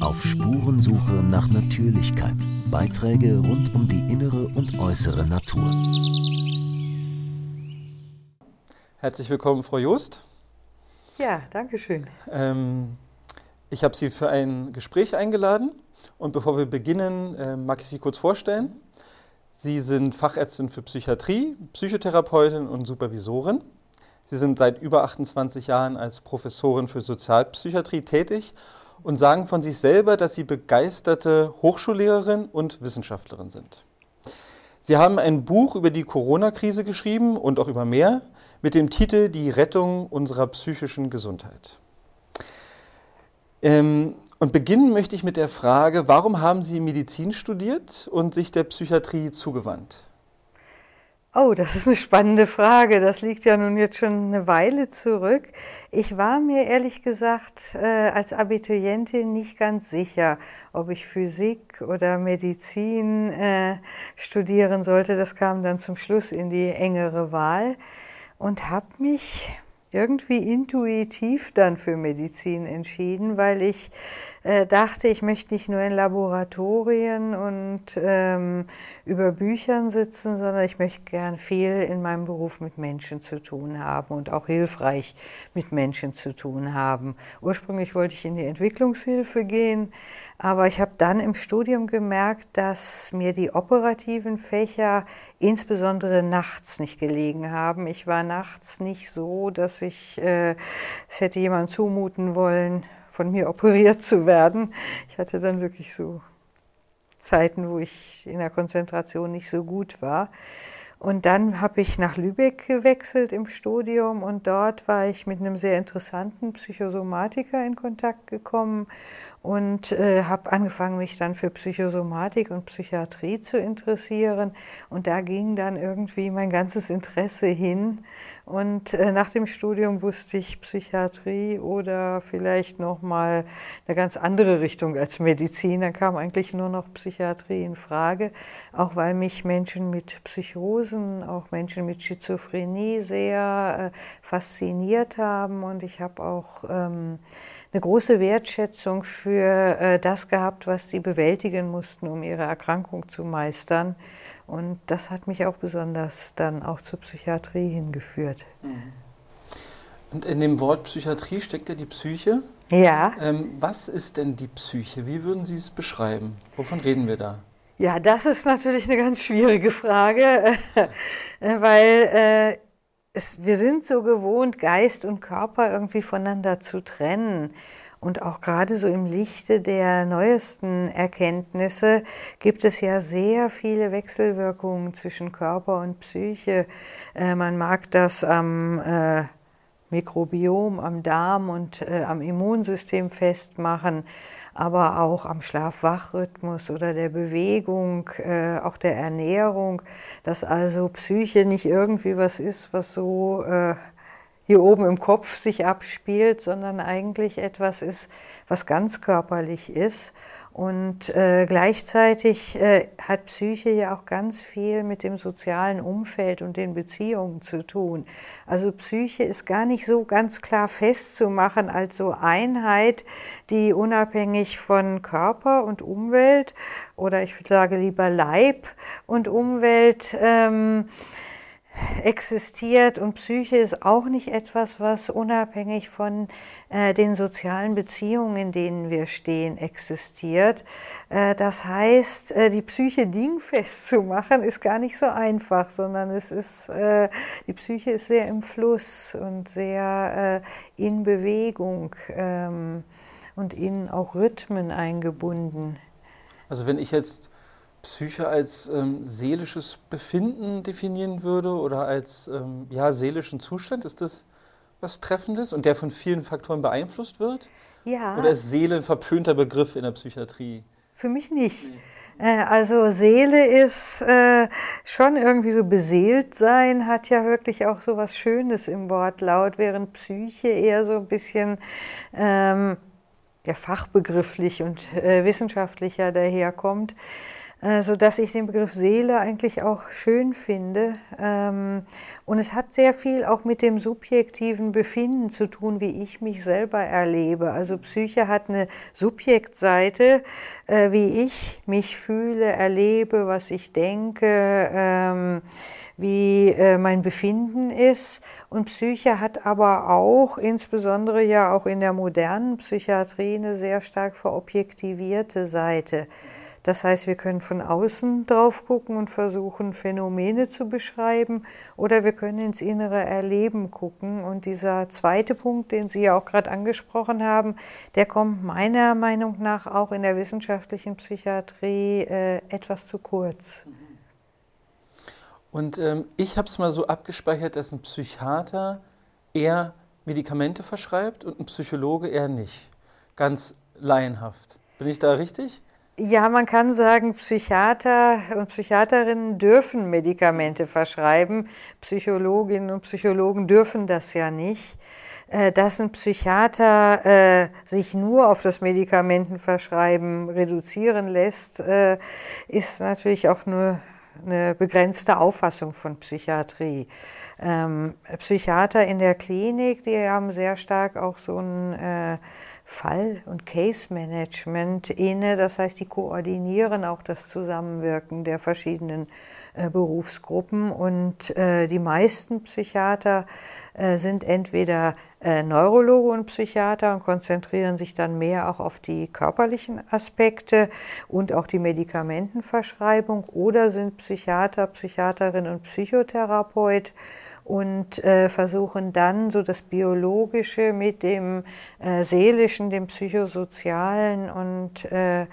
Auf Spurensuche nach Natürlichkeit. Beiträge rund um die innere und äußere Natur. Herzlich willkommen, Frau Joost. Ja, danke schön. Ähm, ich habe Sie für ein Gespräch eingeladen und bevor wir beginnen, äh, mag ich Sie kurz vorstellen. Sie sind Fachärztin für Psychiatrie, Psychotherapeutin und Supervisorin. Sie sind seit über 28 Jahren als Professorin für Sozialpsychiatrie tätig und sagen von sich selber, dass Sie begeisterte Hochschullehrerin und Wissenschaftlerin sind. Sie haben ein Buch über die Corona-Krise geschrieben und auch über mehr mit dem Titel Die Rettung unserer psychischen Gesundheit. Ähm, und beginnen möchte ich mit der Frage, warum haben Sie Medizin studiert und sich der Psychiatrie zugewandt? Oh, das ist eine spannende Frage. Das liegt ja nun jetzt schon eine Weile zurück. Ich war mir ehrlich gesagt äh, als Abiturientin nicht ganz sicher, ob ich Physik oder Medizin äh, studieren sollte. Das kam dann zum Schluss in die engere Wahl und habe mich irgendwie intuitiv dann für Medizin entschieden, weil ich äh, dachte, ich möchte nicht nur in Laboratorien und ähm, über Büchern sitzen, sondern ich möchte gern viel in meinem Beruf mit Menschen zu tun haben und auch hilfreich mit Menschen zu tun haben. Ursprünglich wollte ich in die Entwicklungshilfe gehen, aber ich habe dann im Studium gemerkt, dass mir die operativen Fächer insbesondere nachts nicht gelegen haben. Ich war nachts nicht so, dass ich äh, es hätte jemand zumuten wollen, von mir operiert zu werden. Ich hatte dann wirklich so Zeiten, wo ich in der Konzentration nicht so gut war. Und dann habe ich nach Lübeck gewechselt im Studium und dort war ich mit einem sehr interessanten Psychosomatiker in Kontakt gekommen und äh, habe angefangen, mich dann für Psychosomatik und Psychiatrie zu interessieren. Und da ging dann irgendwie mein ganzes Interesse hin. Und äh, nach dem Studium wusste ich Psychiatrie oder vielleicht noch mal eine ganz andere Richtung als Medizin. Dann kam eigentlich nur noch Psychiatrie in Frage, auch weil mich Menschen mit Psychosen, auch Menschen mit Schizophrenie sehr äh, fasziniert haben. Und ich habe auch ähm, eine große Wertschätzung für äh, das gehabt, was sie bewältigen mussten, um ihre Erkrankung zu meistern. Und das hat mich auch besonders dann auch zur Psychiatrie hingeführt. Mhm. Und in dem Wort Psychiatrie steckt ja die Psyche. Ja. Ähm, was ist denn die Psyche? Wie würden Sie es beschreiben? Wovon reden wir da? Ja, das ist natürlich eine ganz schwierige Frage, weil äh, es, wir sind so gewohnt, Geist und Körper irgendwie voneinander zu trennen. Und auch gerade so im Lichte der neuesten Erkenntnisse gibt es ja sehr viele Wechselwirkungen zwischen Körper und Psyche. Äh, man mag das am äh, Mikrobiom, am Darm und äh, am Immunsystem festmachen aber auch am Schlaf-Wach-Rhythmus oder der Bewegung, äh, auch der Ernährung, dass also Psyche nicht irgendwie was ist, was so äh, hier oben im Kopf sich abspielt, sondern eigentlich etwas ist, was ganz körperlich ist. Und äh, gleichzeitig äh, hat Psyche ja auch ganz viel mit dem sozialen Umfeld und den Beziehungen zu tun. Also Psyche ist gar nicht so ganz klar festzumachen als so Einheit, die unabhängig von Körper und Umwelt oder ich sage lieber Leib und Umwelt ähm, existiert und Psyche ist auch nicht etwas, was unabhängig von äh, den sozialen Beziehungen, in denen wir stehen, existiert. Äh, das heißt, äh, die Psyche dingfest zu machen, ist gar nicht so einfach, sondern es ist, äh, die Psyche ist sehr im Fluss und sehr äh, in Bewegung ähm, und in auch Rhythmen eingebunden. Also wenn ich jetzt Psyche als ähm, seelisches Befinden definieren würde oder als ähm, ja, seelischen Zustand, ist das was Treffendes und der von vielen Faktoren beeinflusst wird? Ja. Oder ist Seele ein verpönter Begriff in der Psychiatrie? Für mich nicht. Nee. Äh, also Seele ist äh, schon irgendwie so beseelt sein, hat ja wirklich auch so was Schönes im Wortlaut, während Psyche eher so ein bisschen ähm, ja, fachbegrifflich und äh, wissenschaftlicher daherkommt. Äh, sodass ich den Begriff Seele eigentlich auch schön finde. Ähm, und es hat sehr viel auch mit dem subjektiven Befinden zu tun, wie ich mich selber erlebe. Also Psyche hat eine Subjektseite, äh, wie ich mich fühle, erlebe, was ich denke. Ähm, wie äh, mein Befinden ist. Und Psyche hat aber auch, insbesondere ja auch in der modernen Psychiatrie, eine sehr stark verobjektivierte Seite. Das heißt, wir können von außen drauf gucken und versuchen, Phänomene zu beschreiben oder wir können ins innere Erleben gucken. Und dieser zweite Punkt, den Sie ja auch gerade angesprochen haben, der kommt meiner Meinung nach auch in der wissenschaftlichen Psychiatrie äh, etwas zu kurz. Und ähm, ich habe es mal so abgespeichert, dass ein Psychiater eher Medikamente verschreibt und ein Psychologe eher nicht. Ganz laienhaft. Bin ich da richtig? Ja, man kann sagen, Psychiater und Psychiaterinnen dürfen Medikamente verschreiben. Psychologinnen und Psychologen dürfen das ja nicht. Äh, dass ein Psychiater äh, sich nur auf das Medikamentenverschreiben reduzieren lässt, äh, ist natürlich auch nur eine begrenzte Auffassung von Psychiatrie. Ähm, Psychiater in der Klinik, die haben sehr stark auch so ein äh, Fall- und Case-Management inne. Das heißt, die koordinieren auch das Zusammenwirken der verschiedenen äh, Berufsgruppen. Und äh, die meisten Psychiater äh, sind entweder Neurologe und Psychiater und konzentrieren sich dann mehr auch auf die körperlichen Aspekte und auch die Medikamentenverschreibung oder sind Psychiater, Psychiaterin und Psychotherapeut und äh, versuchen dann so das Biologische mit dem äh, Seelischen, dem Psychosozialen und äh,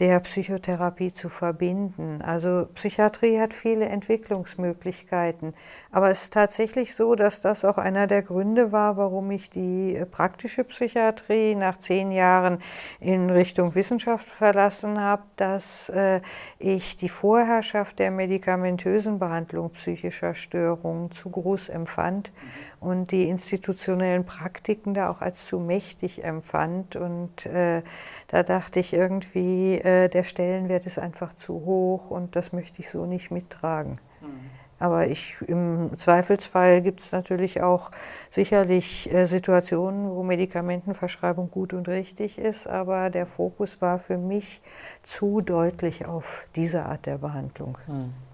der Psychotherapie zu verbinden. Also Psychiatrie hat viele Entwicklungsmöglichkeiten, aber es ist tatsächlich so, dass das auch einer der Gründe war, warum ich die äh, praktische Psychiatrie nach zehn Jahren in Richtung Wissenschaft verlassen habe, dass äh, ich die Vorherrschaft der medikamentösen Behandlung psychischer Störungen zu groß groß empfand und die institutionellen Praktiken da auch als zu mächtig empfand. Und äh, da dachte ich irgendwie, äh, der Stellenwert ist einfach zu hoch und das möchte ich so nicht mittragen. Mhm. Aber ich, im Zweifelsfall gibt es natürlich auch sicherlich äh, Situationen, wo Medikamentenverschreibung gut und richtig ist, aber der Fokus war für mich zu deutlich auf diese Art der Behandlung. Mhm.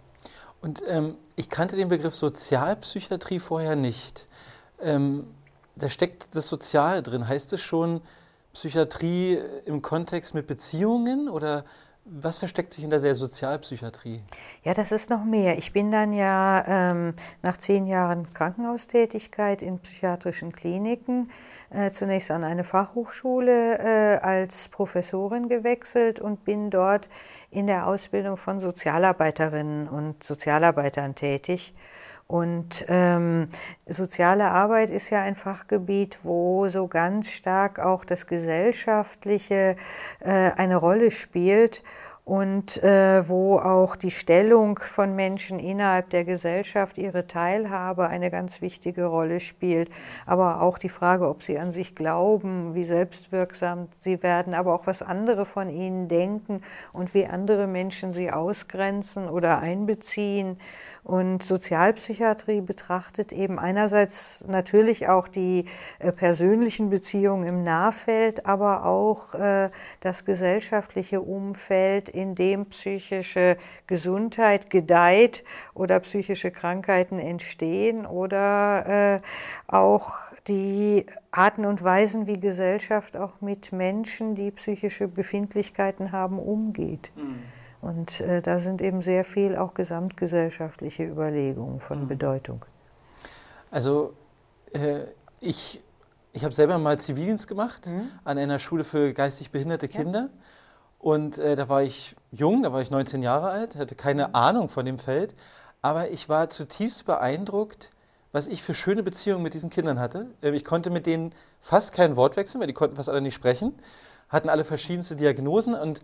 Und ähm, ich kannte den Begriff Sozialpsychiatrie vorher nicht. Ähm, da steckt das Sozial drin. Heißt es schon Psychiatrie im Kontext mit Beziehungen oder was versteckt sich hinter der Sozialpsychiatrie? Ja, das ist noch mehr. Ich bin dann ja ähm, nach zehn Jahren Krankenhaustätigkeit in psychiatrischen Kliniken äh, zunächst an eine Fachhochschule äh, als Professorin gewechselt und bin dort in der Ausbildung von Sozialarbeiterinnen und Sozialarbeitern tätig. Und ähm, soziale Arbeit ist ja ein Fachgebiet, wo so ganz stark auch das Gesellschaftliche äh, eine Rolle spielt und äh, wo auch die Stellung von Menschen innerhalb der Gesellschaft, ihre Teilhabe eine ganz wichtige Rolle spielt. Aber auch die Frage, ob sie an sich glauben, wie selbstwirksam sie werden, aber auch was andere von ihnen denken und wie andere Menschen sie ausgrenzen oder einbeziehen. Und Sozialpsychiatrie betrachtet eben einerseits natürlich auch die äh, persönlichen Beziehungen im Nahfeld, aber auch äh, das gesellschaftliche Umfeld, in dem psychische Gesundheit gedeiht oder psychische Krankheiten entstehen oder äh, auch die Arten und Weisen, wie Gesellschaft auch mit Menschen, die psychische Befindlichkeiten haben, umgeht. Mhm. Und äh, da sind eben sehr viel auch gesamtgesellschaftliche Überlegungen von mhm. Bedeutung. Also äh, ich, ich habe selber mal Zivildienst gemacht mhm. an einer Schule für geistig behinderte Kinder. Ja. Und äh, da war ich jung, da war ich 19 Jahre alt, hatte keine mhm. Ahnung von dem Feld. Aber ich war zutiefst beeindruckt, was ich für schöne Beziehungen mit diesen Kindern hatte. Äh, ich konnte mit denen fast kein Wort wechseln, weil die konnten fast alle nicht sprechen, hatten alle verschiedenste Diagnosen und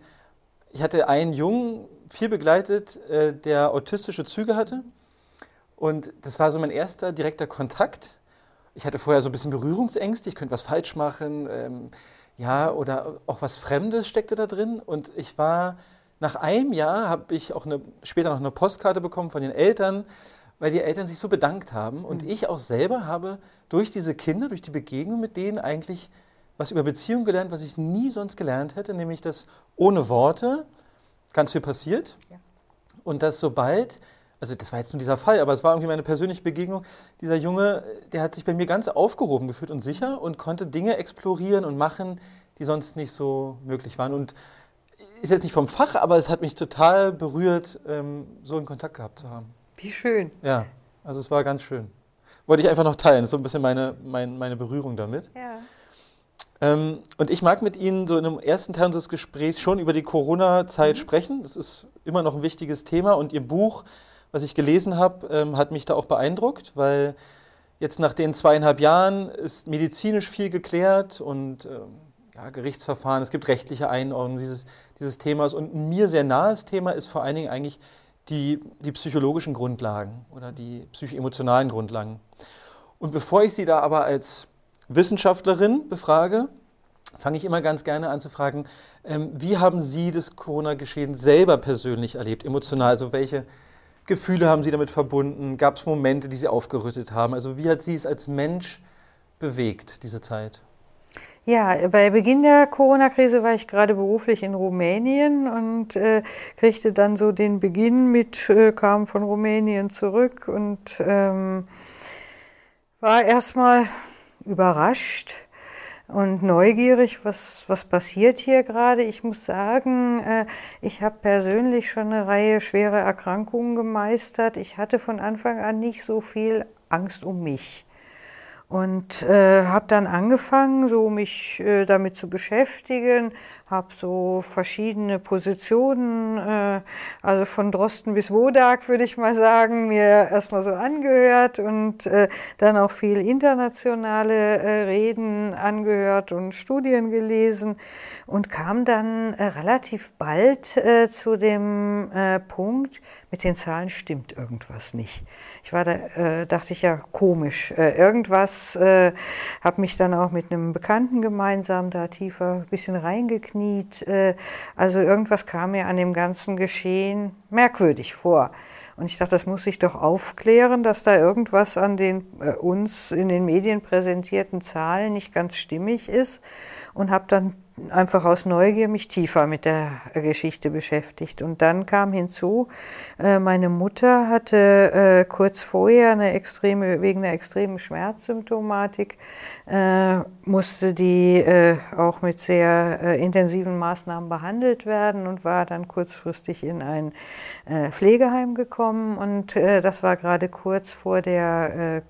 ich hatte einen Jungen viel begleitet, äh, der autistische Züge hatte. Und das war so mein erster direkter Kontakt. Ich hatte vorher so ein bisschen Berührungsängste, ich könnte was falsch machen, ähm, ja, oder auch was Fremdes steckte da drin. Und ich war nach einem Jahr habe ich auch eine, später noch eine Postkarte bekommen von den Eltern, weil die Eltern sich so bedankt haben. Und mhm. ich auch selber habe durch diese Kinder, durch die Begegnung mit denen eigentlich was über Beziehung gelernt, was ich nie sonst gelernt hätte, nämlich dass ohne Worte ganz viel passiert. Ja. Und dass sobald, also das war jetzt nur dieser Fall, aber es war irgendwie meine persönliche Begegnung, dieser Junge, der hat sich bei mir ganz aufgehoben gefühlt und sicher und konnte Dinge explorieren und machen, die sonst nicht so möglich waren. Und ist jetzt nicht vom Fach, aber es hat mich total berührt, ähm, so einen Kontakt gehabt zu haben. Wie schön. Ja, also es war ganz schön. Wollte ich einfach noch teilen, das ist so ein bisschen meine, meine, meine Berührung damit. Ja. Ähm, und ich mag mit Ihnen so in einem ersten Teil unseres Gesprächs schon über die Corona-Zeit mhm. sprechen. Das ist immer noch ein wichtiges Thema und Ihr Buch, was ich gelesen habe, ähm, hat mich da auch beeindruckt, weil jetzt nach den zweieinhalb Jahren ist medizinisch viel geklärt und ähm, ja, Gerichtsverfahren, es gibt rechtliche Einordnung dieses, dieses Themas. Und ein mir sehr nahes Thema ist vor allen Dingen eigentlich die, die psychologischen Grundlagen oder die psychoemotionalen Grundlagen. Und bevor ich Sie da aber als Wissenschaftlerin befrage, fange ich immer ganz gerne an zu fragen, ähm, wie haben Sie das Corona-Geschehen selber persönlich erlebt, emotional? Also welche Gefühle haben Sie damit verbunden? Gab es Momente, die Sie aufgerüttet haben? Also wie hat Sie es als Mensch bewegt, diese Zeit? Ja, bei Beginn der Corona-Krise war ich gerade beruflich in Rumänien und äh, kriegte dann so den Beginn mit, äh, kam von Rumänien zurück und ähm, war erstmal überrascht und neugierig, was, was passiert hier gerade. Ich muss sagen, äh, ich habe persönlich schon eine Reihe schwerer Erkrankungen gemeistert. Ich hatte von Anfang an nicht so viel Angst um mich. Und äh, habe dann angefangen, so mich äh, damit zu beschäftigen, habe so verschiedene Positionen, äh, also von Drosten bis Wodak, würde ich mal sagen, mir erstmal so angehört und äh, dann auch viel internationale äh, Reden angehört und Studien gelesen und kam dann äh, relativ bald äh, zu dem äh, Punkt, mit den Zahlen stimmt irgendwas nicht. Ich war da, äh, dachte ich ja, komisch. Äh, irgendwas, äh, habe mich dann auch mit einem Bekannten gemeinsam da tiefer ein bisschen reingekniet. Äh, also irgendwas kam mir an dem ganzen Geschehen merkwürdig vor. Und ich dachte, das muss sich doch aufklären, dass da irgendwas an den äh, uns in den Medien präsentierten Zahlen nicht ganz stimmig ist. Und habe dann einfach aus Neugier mich tiefer mit der Geschichte beschäftigt. Und dann kam hinzu, äh, meine Mutter hatte äh, kurz vorher eine extreme, wegen einer extremen Schmerzsymptomatik, äh, musste die auch mit sehr intensiven Maßnahmen behandelt werden und war dann kurzfristig in ein Pflegeheim gekommen. Und das war gerade kurz vor der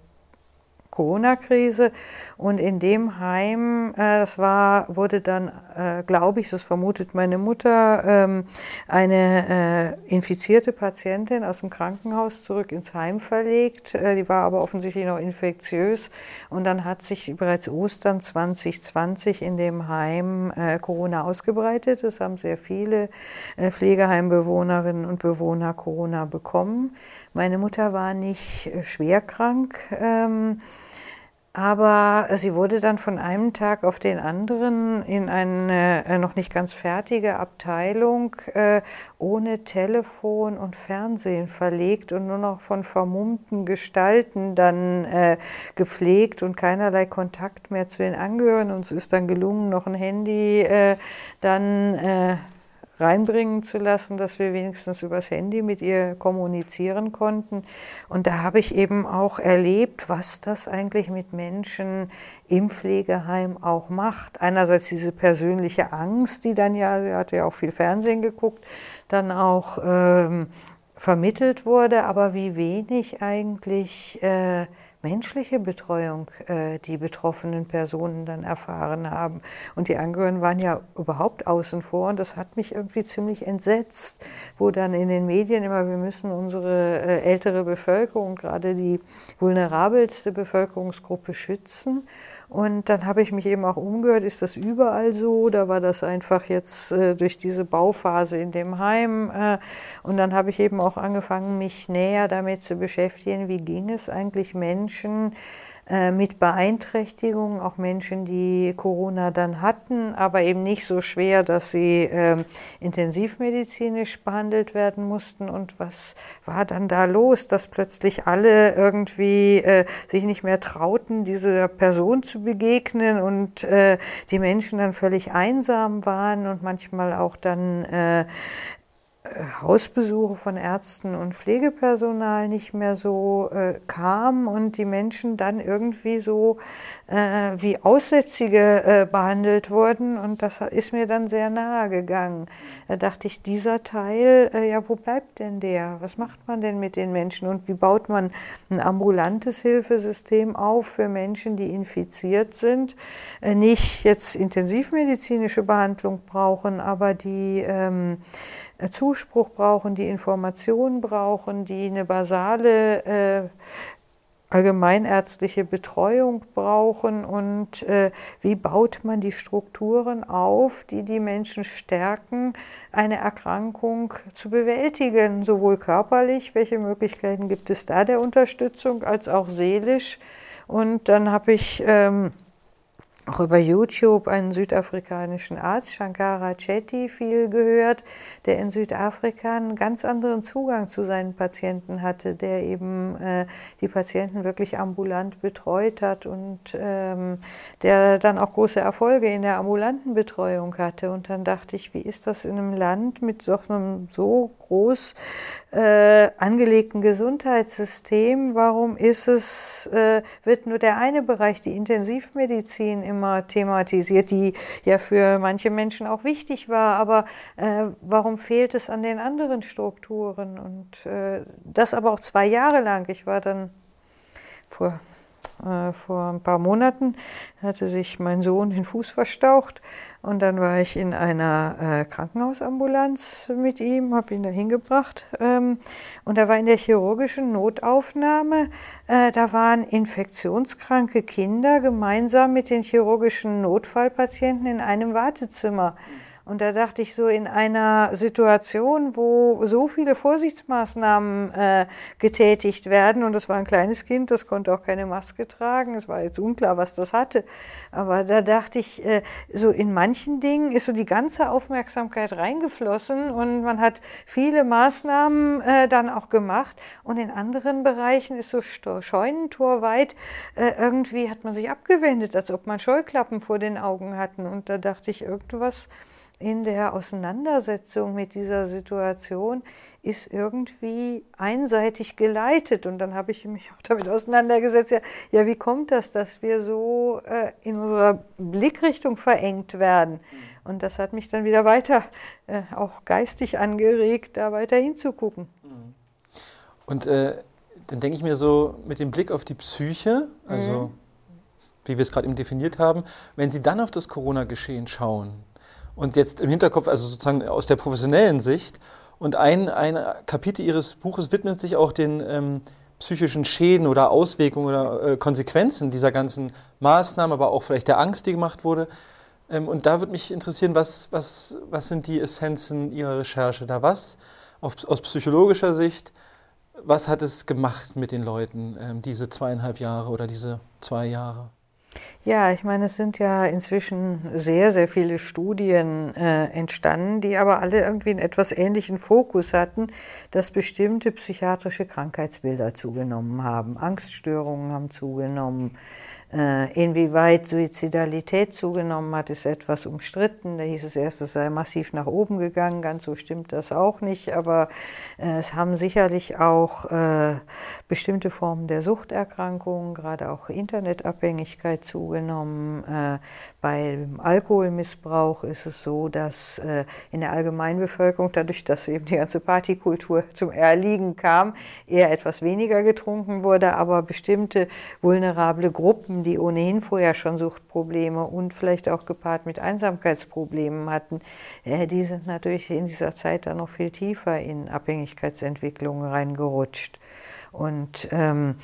Corona-Krise. Und in dem Heim, äh, das war, wurde dann, äh, glaube ich, das vermutet meine Mutter, ähm, eine äh, infizierte Patientin aus dem Krankenhaus zurück ins Heim verlegt. Äh, die war aber offensichtlich noch infektiös. Und dann hat sich bereits Ostern 2020 in dem Heim äh, Corona ausgebreitet. Es haben sehr viele äh, Pflegeheimbewohnerinnen und Bewohner Corona bekommen. Meine Mutter war nicht schwer krank. Ähm, aber sie wurde dann von einem Tag auf den anderen in eine äh, noch nicht ganz fertige Abteilung äh, ohne Telefon und Fernsehen verlegt und nur noch von vermummten Gestalten dann äh, gepflegt und keinerlei Kontakt mehr zu den Angehörigen. Uns ist dann gelungen, noch ein Handy äh, dann äh, reinbringen zu lassen, dass wir wenigstens übers Handy mit ihr kommunizieren konnten. Und da habe ich eben auch erlebt, was das eigentlich mit Menschen im Pflegeheim auch macht. Einerseits diese persönliche Angst, die dann ja, sie hatte ja auch viel Fernsehen geguckt, dann auch ähm, vermittelt wurde, aber wie wenig eigentlich äh, menschliche Betreuung äh, die betroffenen Personen dann erfahren haben. Und die Angehörigen waren ja überhaupt außen vor und das hat mich irgendwie ziemlich entsetzt, wo dann in den Medien immer, wir müssen unsere äh, ältere Bevölkerung, gerade die vulnerabelste Bevölkerungsgruppe schützen. Und dann habe ich mich eben auch umgehört, ist das überall so oder war das einfach jetzt äh, durch diese Bauphase in dem Heim? Äh, und dann habe ich eben auch angefangen, mich näher damit zu beschäftigen, wie ging es eigentlich Menschen, mit Beeinträchtigungen, auch Menschen, die Corona dann hatten, aber eben nicht so schwer, dass sie äh, intensivmedizinisch behandelt werden mussten. Und was war dann da los, dass plötzlich alle irgendwie äh, sich nicht mehr trauten, dieser Person zu begegnen und äh, die Menschen dann völlig einsam waren und manchmal auch dann äh, Hausbesuche von Ärzten und Pflegepersonal nicht mehr so äh, kam und die Menschen dann irgendwie so äh, wie Aussätzige äh, behandelt wurden und das ist mir dann sehr nahe gegangen. Da dachte ich, dieser Teil, äh, ja, wo bleibt denn der? Was macht man denn mit den Menschen und wie baut man ein ambulantes Hilfesystem auf für Menschen, die infiziert sind, äh, nicht jetzt intensivmedizinische Behandlung brauchen, aber die ähm, äh, Zuspruch brauchen, die Informationen brauchen, die eine basale äh, allgemeinärztliche Betreuung brauchen und äh, wie baut man die Strukturen auf, die die Menschen stärken, eine Erkrankung zu bewältigen, sowohl körperlich, welche Möglichkeiten gibt es da der Unterstützung, als auch seelisch. Und dann habe ich ähm, auch über YouTube einen südafrikanischen Arzt, Shankara Chetty, viel gehört, der in Südafrika einen ganz anderen Zugang zu seinen Patienten hatte, der eben äh, die Patienten wirklich ambulant betreut hat und ähm, der dann auch große Erfolge in der ambulanten Betreuung hatte. Und dann dachte ich, wie ist das in einem Land mit so einem so groß äh, angelegten Gesundheitssystem? Warum ist es, äh, wird nur der eine Bereich, die Intensivmedizin, immer thematisiert, die ja für manche Menschen auch wichtig war, aber äh, warum fehlt es an den anderen Strukturen? Und äh, das aber auch zwei Jahre lang. Ich war dann vor vor ein paar Monaten hatte sich mein Sohn den Fuß verstaucht und dann war ich in einer äh, Krankenhausambulanz mit ihm, habe ihn da hingebracht ähm, und da war in der chirurgischen Notaufnahme, äh, da waren infektionskranke Kinder gemeinsam mit den chirurgischen Notfallpatienten in einem Wartezimmer. Und da dachte ich so, in einer Situation, wo so viele Vorsichtsmaßnahmen äh, getätigt werden, und das war ein kleines Kind, das konnte auch keine Maske tragen, es war jetzt unklar, was das hatte, aber da dachte ich, äh, so in manchen Dingen ist so die ganze Aufmerksamkeit reingeflossen und man hat viele Maßnahmen äh, dann auch gemacht. Und in anderen Bereichen ist so scheunentorweit, äh, irgendwie hat man sich abgewendet, als ob man Scheuklappen vor den Augen hatten. Und da dachte ich, irgendwas in der Auseinandersetzung mit dieser Situation ist irgendwie einseitig geleitet. Und dann habe ich mich auch damit auseinandergesetzt, ja, ja wie kommt das, dass wir so äh, in unserer Blickrichtung verengt werden? Und das hat mich dann wieder weiter, äh, auch geistig angeregt, da weiter hinzugucken. Und äh, dann denke ich mir so, mit dem Blick auf die Psyche, also mhm. wie wir es gerade eben definiert haben, wenn Sie dann auf das Corona-Geschehen schauen, und jetzt im Hinterkopf, also sozusagen aus der professionellen Sicht. Und ein, ein Kapitel Ihres Buches widmet sich auch den ähm, psychischen Schäden oder Auswirkungen oder äh, Konsequenzen dieser ganzen Maßnahmen, aber auch vielleicht der Angst, die gemacht wurde. Ähm, und da würde mich interessieren, was, was, was sind die Essenzen Ihrer Recherche da? Was auf, aus psychologischer Sicht, was hat es gemacht mit den Leuten, ähm, diese zweieinhalb Jahre oder diese zwei Jahre? Ja, ich meine, es sind ja inzwischen sehr, sehr viele Studien äh, entstanden, die aber alle irgendwie einen etwas ähnlichen Fokus hatten, dass bestimmte psychiatrische Krankheitsbilder zugenommen haben. Angststörungen haben zugenommen, inwieweit Suizidalität zugenommen hat, ist etwas umstritten. Da hieß es erst, es sei massiv nach oben gegangen. Ganz so stimmt das auch nicht. Aber äh, es haben sicherlich auch äh, bestimmte Formen der Suchterkrankungen, gerade auch Internetabhängigkeit zugenommen. Äh, beim Alkoholmissbrauch ist es so, dass äh, in der Allgemeinbevölkerung, dadurch, dass eben die ganze Partykultur zum Erliegen kam, eher etwas weniger getrunken wurde, aber bestimmte vulnerable Gruppen, die ohnehin vorher schon Suchtprobleme und vielleicht auch gepaart mit Einsamkeitsproblemen hatten, äh, die sind natürlich in dieser Zeit dann noch viel tiefer in Abhängigkeitsentwicklungen reingerutscht. Und ähm,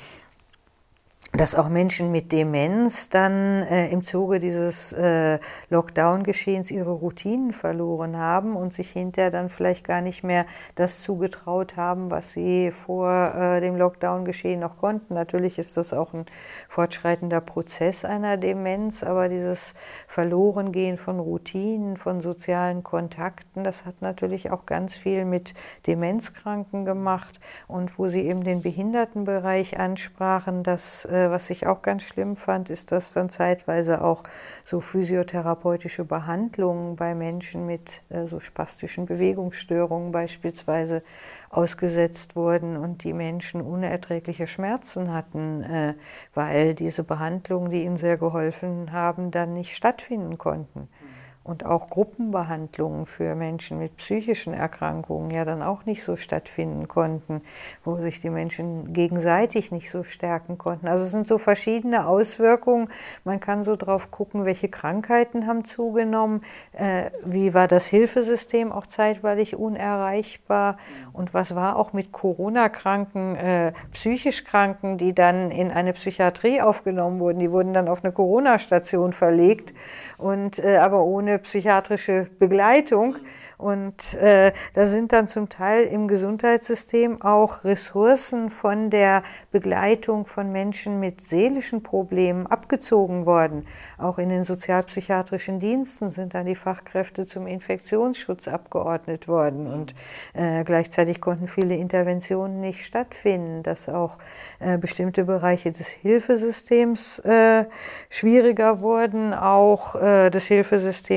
dass auch Menschen mit Demenz dann äh, im Zuge dieses äh, Lockdown-Geschehens ihre Routinen verloren haben und sich hinterher dann vielleicht gar nicht mehr das zugetraut haben, was sie vor äh, dem Lockdown-Geschehen noch konnten. Natürlich ist das auch ein fortschreitender Prozess einer Demenz, aber dieses Verlorengehen von Routinen, von sozialen Kontakten, das hat natürlich auch ganz viel mit Demenzkranken gemacht und wo sie eben den Behindertenbereich ansprachen, dass äh, was ich auch ganz schlimm fand, ist, dass dann zeitweise auch so physiotherapeutische Behandlungen bei Menschen mit äh, so spastischen Bewegungsstörungen beispielsweise ausgesetzt wurden und die Menschen unerträgliche Schmerzen hatten, äh, weil diese Behandlungen, die ihnen sehr geholfen haben, dann nicht stattfinden konnten und auch Gruppenbehandlungen für Menschen mit psychischen Erkrankungen ja dann auch nicht so stattfinden konnten, wo sich die Menschen gegenseitig nicht so stärken konnten. Also es sind so verschiedene Auswirkungen. Man kann so drauf gucken, welche Krankheiten haben zugenommen, äh, wie war das Hilfesystem auch zeitweilig unerreichbar und was war auch mit Corona-Kranken, äh, psychisch Kranken, die dann in eine Psychiatrie aufgenommen wurden. Die wurden dann auf eine Corona-Station verlegt und äh, aber ohne psychiatrische Begleitung. Und äh, da sind dann zum Teil im Gesundheitssystem auch Ressourcen von der Begleitung von Menschen mit seelischen Problemen abgezogen worden. Auch in den sozialpsychiatrischen Diensten sind dann die Fachkräfte zum Infektionsschutz abgeordnet worden. Und äh, gleichzeitig konnten viele Interventionen nicht stattfinden, dass auch äh, bestimmte Bereiche des Hilfesystems äh, schwieriger wurden, auch äh, des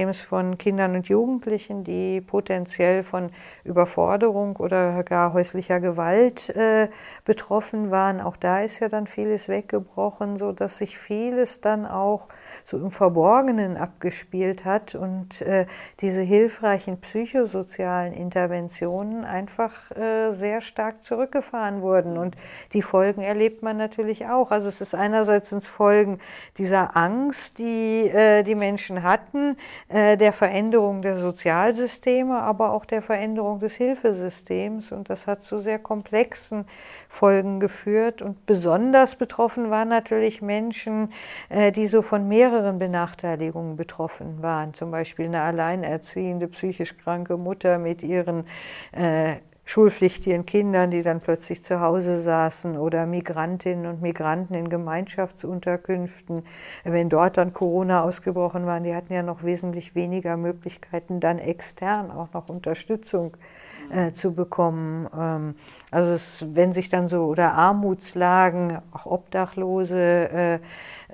Hilfesystems von Kindern und Jugendlichen, die potenziell von Überforderung oder gar häuslicher Gewalt äh, betroffen waren. Auch da ist ja dann vieles weggebrochen, so dass sich vieles dann auch so im Verborgenen abgespielt hat und äh, diese hilfreichen psychosozialen Interventionen einfach äh, sehr stark zurückgefahren wurden. Und die Folgen erlebt man natürlich auch. Also es ist einerseits ins Folgen dieser Angst, die äh, die Menschen hatten, der Veränderung der Sozialsysteme, aber auch der Veränderung des Hilfesystems. Und das hat zu sehr komplexen Folgen geführt. Und besonders betroffen waren natürlich Menschen, äh, die so von mehreren Benachteiligungen betroffen waren. Zum Beispiel eine alleinerziehende, psychisch kranke Mutter mit ihren äh, schulpflichtigen Kindern, die dann plötzlich zu Hause saßen oder Migrantinnen und Migranten in Gemeinschaftsunterkünften. Wenn dort dann Corona ausgebrochen war, die hatten ja noch wesentlich weniger Möglichkeiten, dann extern auch noch Unterstützung äh, zu bekommen. Ähm, also es, wenn sich dann so, oder Armutslagen, auch Obdachlose, äh,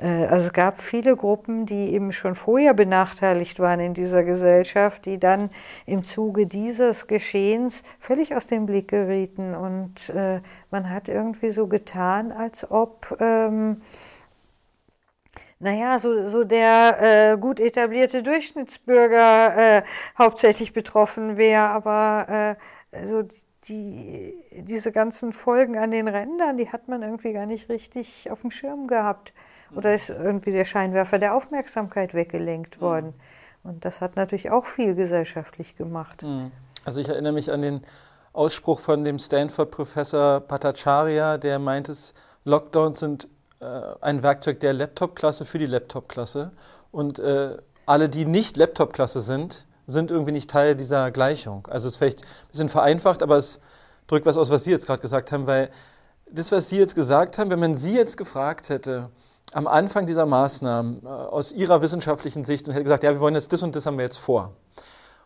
äh, also es gab viele Gruppen, die eben schon vorher benachteiligt waren in dieser Gesellschaft, die dann im Zuge dieses Geschehens völlig aus dem Blick gerieten. Und äh, man hat irgendwie so getan, als ob... Ähm, naja, so, so der äh, gut etablierte Durchschnittsbürger äh, hauptsächlich betroffen wäre, aber äh, so die, diese ganzen Folgen an den Rändern, die hat man irgendwie gar nicht richtig auf dem Schirm gehabt. Oder ist irgendwie der Scheinwerfer der Aufmerksamkeit weggelenkt mhm. worden. Und das hat natürlich auch viel gesellschaftlich gemacht. Mhm. Also ich erinnere mich an den Ausspruch von dem Stanford-Professor Bhattacharya, der meint, es, Lockdowns sind ein Werkzeug der Laptop-Klasse für die Laptop-Klasse. Und äh, alle, die nicht Laptop-Klasse sind, sind irgendwie nicht Teil dieser Gleichung. Also es ist vielleicht ein bisschen vereinfacht, aber es drückt was aus, was Sie jetzt gerade gesagt haben, weil das, was Sie jetzt gesagt haben, wenn man Sie jetzt gefragt hätte, am Anfang dieser Maßnahmen äh, aus Ihrer wissenschaftlichen Sicht und hätte gesagt, ja, wir wollen jetzt das und das haben wir jetzt vor.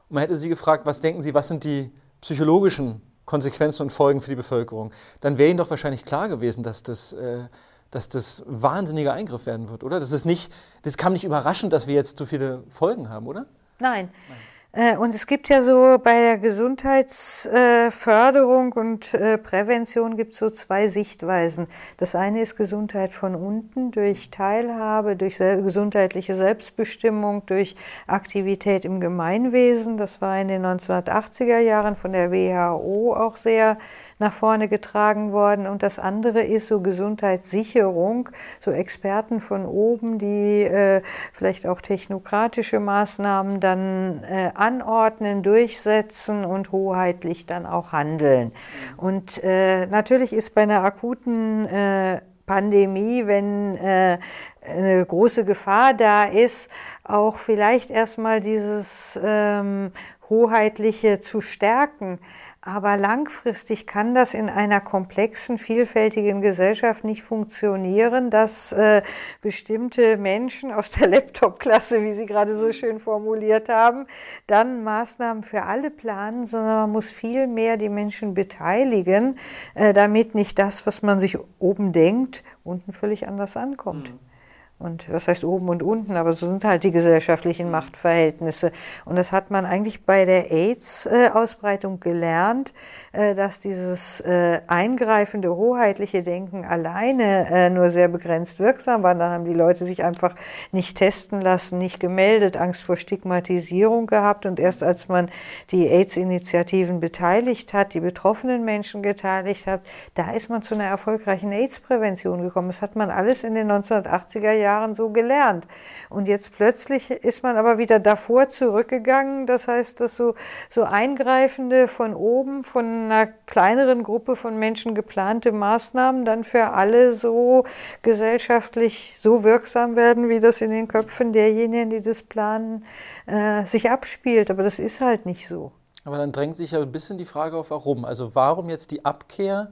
Und man hätte Sie gefragt, was denken Sie, was sind die psychologischen Konsequenzen und Folgen für die Bevölkerung, dann wäre Ihnen doch wahrscheinlich klar gewesen, dass das, äh, dass das wahnsinniger Eingriff werden wird, oder? Das, ist nicht, das kam nicht überraschend, dass wir jetzt so viele Folgen haben, oder? Nein. Nein. Äh, und es gibt ja so bei der Gesundheitsförderung und äh, Prävention gibt es so zwei Sichtweisen. Das eine ist Gesundheit von unten durch Teilhabe, durch gesundheitliche Selbstbestimmung, durch Aktivität im Gemeinwesen. Das war in den 1980er Jahren von der WHO auch sehr nach vorne getragen worden. Und das andere ist so Gesundheitssicherung, so Experten von oben, die äh, vielleicht auch technokratische Maßnahmen dann äh, anordnen, durchsetzen und hoheitlich dann auch handeln. Und äh, natürlich ist bei einer akuten äh, Pandemie, wenn äh, eine große Gefahr da ist, auch vielleicht erstmal dieses ähm, Hoheitliche zu stärken. Aber langfristig kann das in einer komplexen, vielfältigen Gesellschaft nicht funktionieren, dass äh, bestimmte Menschen aus der Laptop-Klasse, wie Sie gerade so schön formuliert haben, dann Maßnahmen für alle planen, sondern man muss viel mehr die Menschen beteiligen, äh, damit nicht das, was man sich oben denkt, unten völlig anders ankommt. Mhm. Und was heißt oben und unten, aber so sind halt die gesellschaftlichen Machtverhältnisse. Und das hat man eigentlich bei der AIDS-Ausbreitung gelernt, äh, dass dieses äh, eingreifende, hoheitliche Denken alleine äh, nur sehr begrenzt wirksam war. Dann haben die Leute sich einfach nicht testen lassen, nicht gemeldet, Angst vor Stigmatisierung gehabt. Und erst als man die AIDS-Initiativen beteiligt hat, die betroffenen Menschen beteiligt hat, da ist man zu einer erfolgreichen AIDS-Prävention gekommen. Das hat man alles in den 1980er Jahren Jahren so gelernt. Und jetzt plötzlich ist man aber wieder davor zurückgegangen. Das heißt, dass so, so eingreifende von oben, von einer kleineren Gruppe von Menschen geplante Maßnahmen dann für alle so gesellschaftlich so wirksam werden, wie das in den Köpfen derjenigen, die das planen, äh, sich abspielt. Aber das ist halt nicht so. Aber dann drängt sich ja ein bisschen die Frage auf, warum. Also warum jetzt die Abkehr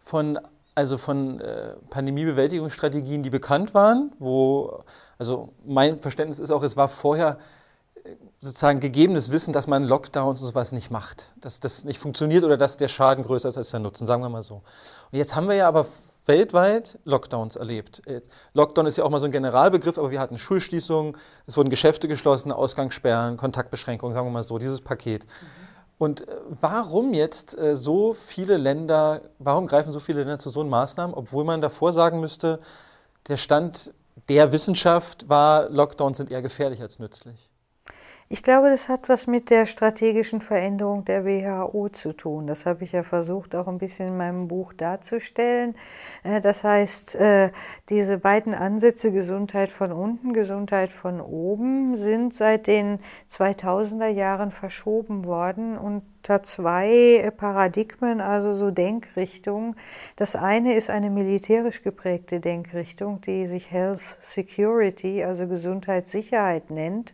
von also von äh, Pandemiebewältigungsstrategien, die bekannt waren, wo, also mein Verständnis ist auch, es war vorher äh, sozusagen gegebenes Wissen, dass man Lockdowns und sowas nicht macht, dass das nicht funktioniert oder dass der Schaden größer ist als der Nutzen, sagen wir mal so. Und jetzt haben wir ja aber weltweit Lockdowns erlebt. Lockdown ist ja auch mal so ein Generalbegriff, aber wir hatten Schulschließungen, es wurden Geschäfte geschlossen, Ausgangssperren, Kontaktbeschränkungen, sagen wir mal so, dieses Paket. Mhm. Und äh, warum jetzt äh, so viele Länder, warum greifen so viele Länder zu so Maßnahmen, obwohl man davor sagen müsste, der Stand der Wissenschaft war, Lockdowns sind eher gefährlich als nützlich? Ich glaube, das hat was mit der strategischen Veränderung der WHO zu tun. Das habe ich ja versucht, auch ein bisschen in meinem Buch darzustellen. Äh, das heißt, äh, diese beiden Ansätze Gesundheit von unten, Gesundheit von oben sind seit den 2000er Jahren verschoben worden unter zwei Paradigmen, also so Denkrichtungen. Das eine ist eine militärisch geprägte Denkrichtung, die sich Health Security, also Gesundheitssicherheit nennt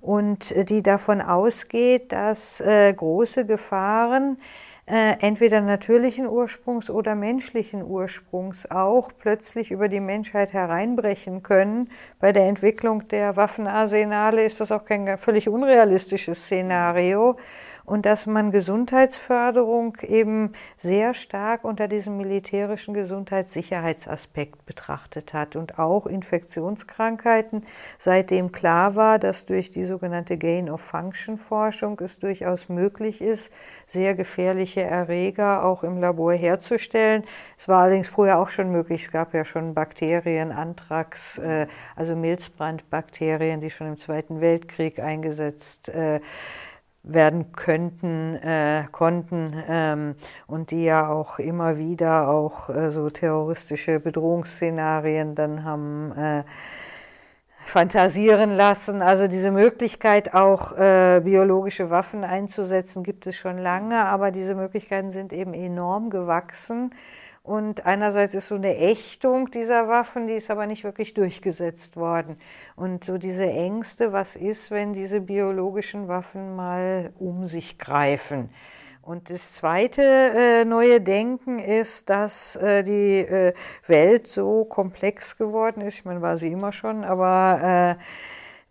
und äh, die davon ausgeht, dass äh, große Gefahren äh, entweder natürlichen Ursprungs oder menschlichen Ursprungs auch plötzlich über die Menschheit hereinbrechen können. Bei der Entwicklung der Waffenarsenale ist das auch kein völlig unrealistisches Szenario und dass man Gesundheitsförderung eben sehr stark unter diesem militärischen Gesundheitssicherheitsaspekt betrachtet hat und auch Infektionskrankheiten, seitdem klar war, dass durch die sogenannte Gain-of-Function-Forschung es durchaus möglich ist, sehr gefährliche Erreger auch im Labor herzustellen. Es war allerdings vorher auch schon möglich, es gab ja schon Bakterien, Anthrax, äh, also Milzbrandbakterien, die schon im Zweiten Weltkrieg eingesetzt äh, werden könnten, äh, konnten ähm, und die ja auch immer wieder auch äh, so terroristische Bedrohungsszenarien dann haben äh, fantasieren lassen. Also diese Möglichkeit, auch äh, biologische Waffen einzusetzen, gibt es schon lange, aber diese Möglichkeiten sind eben enorm gewachsen. Und einerseits ist so eine Ächtung dieser Waffen, die ist aber nicht wirklich durchgesetzt worden. Und so diese Ängste, was ist, wenn diese biologischen Waffen mal um sich greifen? Und das zweite äh, neue Denken ist, dass äh, die äh, Welt so komplex geworden ist. Ich meine, war sie immer schon, aber äh,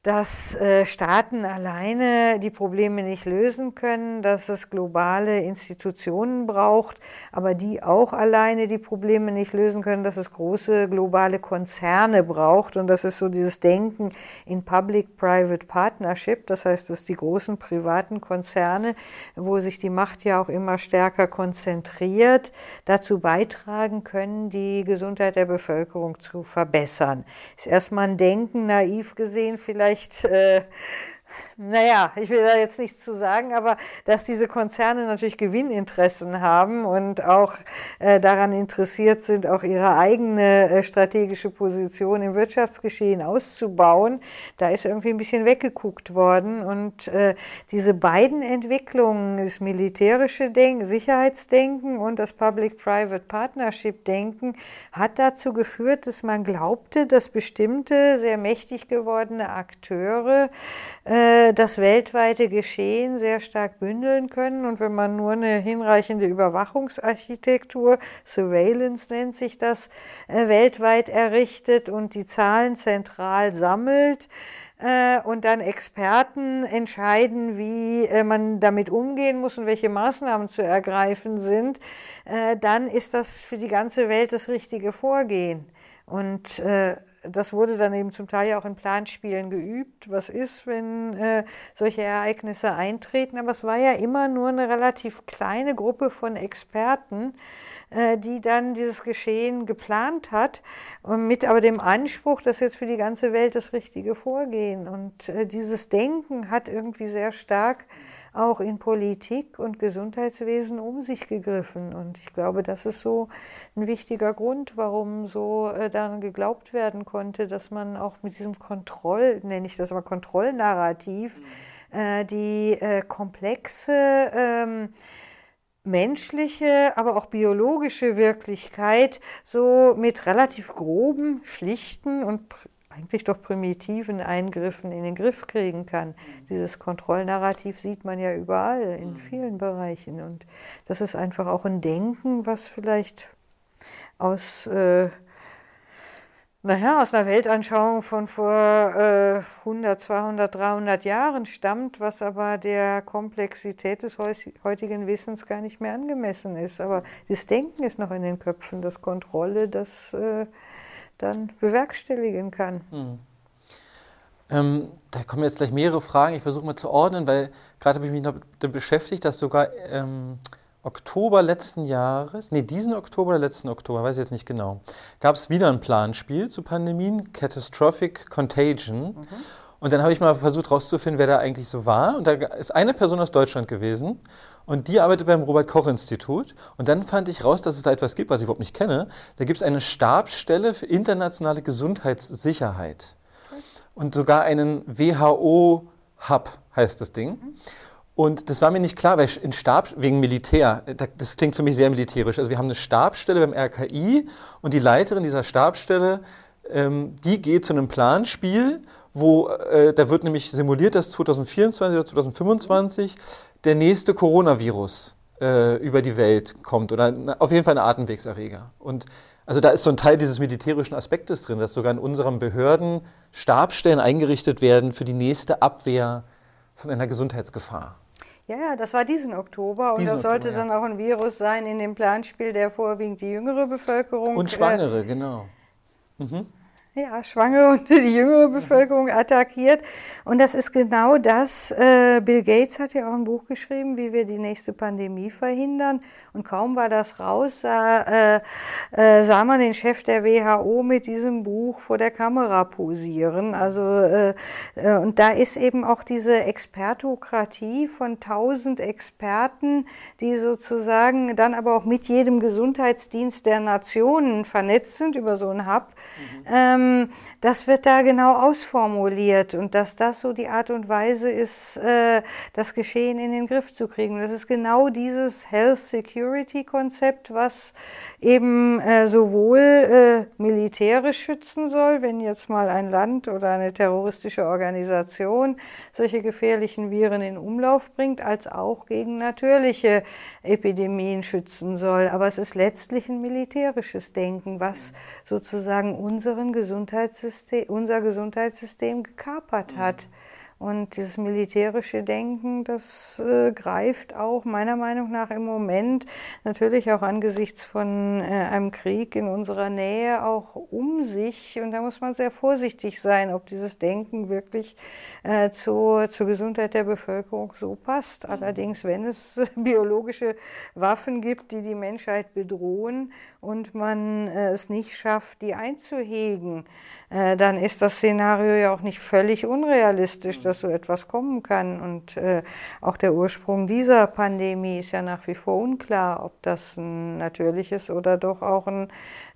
dass äh, Staaten alleine die Probleme nicht lösen können, dass es globale Institutionen braucht, aber die auch alleine die Probleme nicht lösen können, dass es große globale Konzerne braucht und das ist so dieses Denken in Public-Private Partnership, das heißt, dass die großen privaten Konzerne, wo sich die Macht ja auch immer stärker konzentriert, dazu beitragen können, die Gesundheit der Bevölkerung zu verbessern. Ist erstmal ein Denken, naiv gesehen vielleicht vielleicht äh, naja, ich will da jetzt nichts zu sagen, aber dass diese Konzerne natürlich Gewinninteressen haben und auch äh, daran interessiert sind, auch ihre eigene äh, strategische Position im Wirtschaftsgeschehen auszubauen, da ist irgendwie ein bisschen weggeguckt worden. Und äh, diese beiden Entwicklungen, das militärische Denken, Sicherheitsdenken und das Public-Private Partnership-Denken, hat dazu geführt, dass man glaubte, dass bestimmte sehr mächtig gewordene Akteure äh, das weltweite Geschehen sehr stark bündeln können. Und wenn man nur eine hinreichende Überwachungsarchitektur, Surveillance nennt sich das, äh, weltweit errichtet und die Zahlen zentral sammelt, äh, und dann Experten entscheiden, wie äh, man damit umgehen muss und welche Maßnahmen zu ergreifen sind, dann ist das für die ganze Welt das richtige Vorgehen. Und das wurde dann eben zum Teil ja auch in Planspielen geübt. Was ist, wenn äh, solche Ereignisse eintreten? Aber es war ja immer nur eine relativ kleine Gruppe von Experten, äh, die dann dieses Geschehen geplant hat, mit aber dem Anspruch, dass jetzt für die ganze Welt das richtige Vorgehen. Und äh, dieses Denken hat irgendwie sehr stark auch in Politik und Gesundheitswesen um sich gegriffen. Und ich glaube, das ist so ein wichtiger Grund, warum so äh, daran geglaubt werden konnte, dass man auch mit diesem Kontroll, nenne ich das mal Kontrollnarrativ, mhm. äh, die äh, komplexe ähm, menschliche, aber auch biologische Wirklichkeit so mit relativ groben, schlichten und eigentlich doch primitiven Eingriffen in den Griff kriegen kann. Mhm. Dieses Kontrollnarrativ sieht man ja überall, in mhm. vielen Bereichen. Und das ist einfach auch ein Denken, was vielleicht aus, äh, naja, aus einer Weltanschauung von vor äh, 100, 200, 300 Jahren stammt, was aber der Komplexität des heutigen Wissens gar nicht mehr angemessen ist. Aber das Denken ist noch in den Köpfen, das Kontrolle, das... Äh, dann bewerkstelligen kann. Mhm. Ähm, da kommen jetzt gleich mehrere Fragen. Ich versuche mal zu ordnen, weil gerade habe ich mich noch damit beschäftigt, dass sogar ähm, Oktober letzten Jahres, nee, diesen Oktober oder letzten Oktober, weiß ich jetzt nicht genau, gab es wieder ein Planspiel zu Pandemien, Catastrophic Contagion. Mhm. Und dann habe ich mal versucht herauszufinden, wer da eigentlich so war. Und da ist eine Person aus Deutschland gewesen und die arbeitet beim Robert-Koch-Institut. Und dann fand ich raus, dass es da etwas gibt, was ich überhaupt nicht kenne. Da gibt es eine Stabsstelle für internationale Gesundheitssicherheit. Und sogar einen WHO-Hub heißt das Ding. Und das war mir nicht klar, weil in Stab, wegen Militär, das klingt für mich sehr militärisch. Also wir haben eine Stabsstelle beim RKI und die Leiterin dieser Stabsstelle, ähm, die geht zu einem Planspiel wo äh, da wird nämlich simuliert, dass 2024 oder 2025 der nächste Coronavirus äh, über die Welt kommt oder auf jeden Fall ein Atemwegserreger. Und also da ist so ein Teil dieses militärischen Aspektes drin, dass sogar in unseren Behörden Stabstellen eingerichtet werden für die nächste Abwehr von einer Gesundheitsgefahr. Ja, ja, das war diesen Oktober und diesen das sollte Oktober, ja. dann auch ein Virus sein in dem Planspiel, der vorwiegend die jüngere Bevölkerung. Und Schwangere, äh, genau. Mhm ja, Schwangere und die jüngere Bevölkerung attackiert. Und das ist genau das. Äh, Bill Gates hat ja auch ein Buch geschrieben, wie wir die nächste Pandemie verhindern. Und kaum war das raus, sah, äh, äh, sah man den Chef der WHO mit diesem Buch vor der Kamera posieren. Also, äh, äh, und da ist eben auch diese Expertokratie von tausend Experten, die sozusagen dann aber auch mit jedem Gesundheitsdienst der Nationen vernetzt sind über so einen Hub. Mhm. Ähm, ähm, das wird da genau ausformuliert und dass das so die Art und Weise ist, äh, das Geschehen in den Griff zu kriegen. Das ist genau dieses Health Security Konzept, was eben äh, sowohl äh, militärisch schützen soll, wenn jetzt mal ein Land oder eine terroristische Organisation solche gefährlichen Viren in Umlauf bringt, als auch gegen natürliche Epidemien schützen soll. Aber es ist letztlich ein militärisches Denken, was sozusagen unseren Gesundheits Gesundheitssystem, unser Gesundheitssystem gekapert hat. Und dieses militärische Denken, das äh, greift auch meiner Meinung nach im Moment natürlich auch angesichts von äh, einem Krieg in unserer Nähe auch um sich. Und da muss man sehr vorsichtig sein, ob dieses Denken wirklich äh, zur, zur Gesundheit der Bevölkerung so passt. Mhm. Allerdings, wenn es biologische Waffen gibt, die die Menschheit bedrohen und man äh, es nicht schafft, die einzuhegen, äh, dann ist das Szenario ja auch nicht völlig unrealistisch, dass dass so etwas kommen kann. Und äh, auch der Ursprung dieser Pandemie ist ja nach wie vor unklar, ob das ein natürliches oder doch auch ein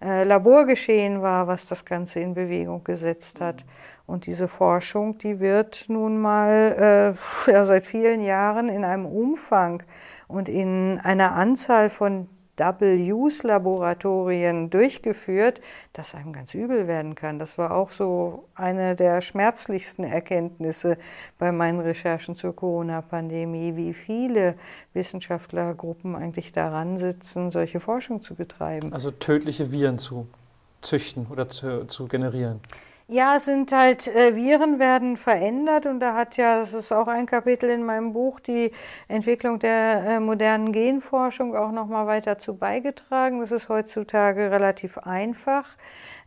äh, Laborgeschehen war, was das Ganze in Bewegung gesetzt hat. Und diese Forschung, die wird nun mal äh, ja, seit vielen Jahren in einem Umfang und in einer Anzahl von Double-Use-Laboratorien durchgeführt, dass einem ganz übel werden kann. Das war auch so eine der schmerzlichsten Erkenntnisse bei meinen Recherchen zur Corona-Pandemie, wie viele Wissenschaftlergruppen eigentlich daran sitzen, solche Forschung zu betreiben. Also tödliche Viren zu züchten oder zu, zu generieren. Ja, sind halt, äh, Viren werden verändert und da hat ja, das ist auch ein Kapitel in meinem Buch, die Entwicklung der äh, modernen Genforschung auch nochmal weiter zu beigetragen. Das ist heutzutage relativ einfach,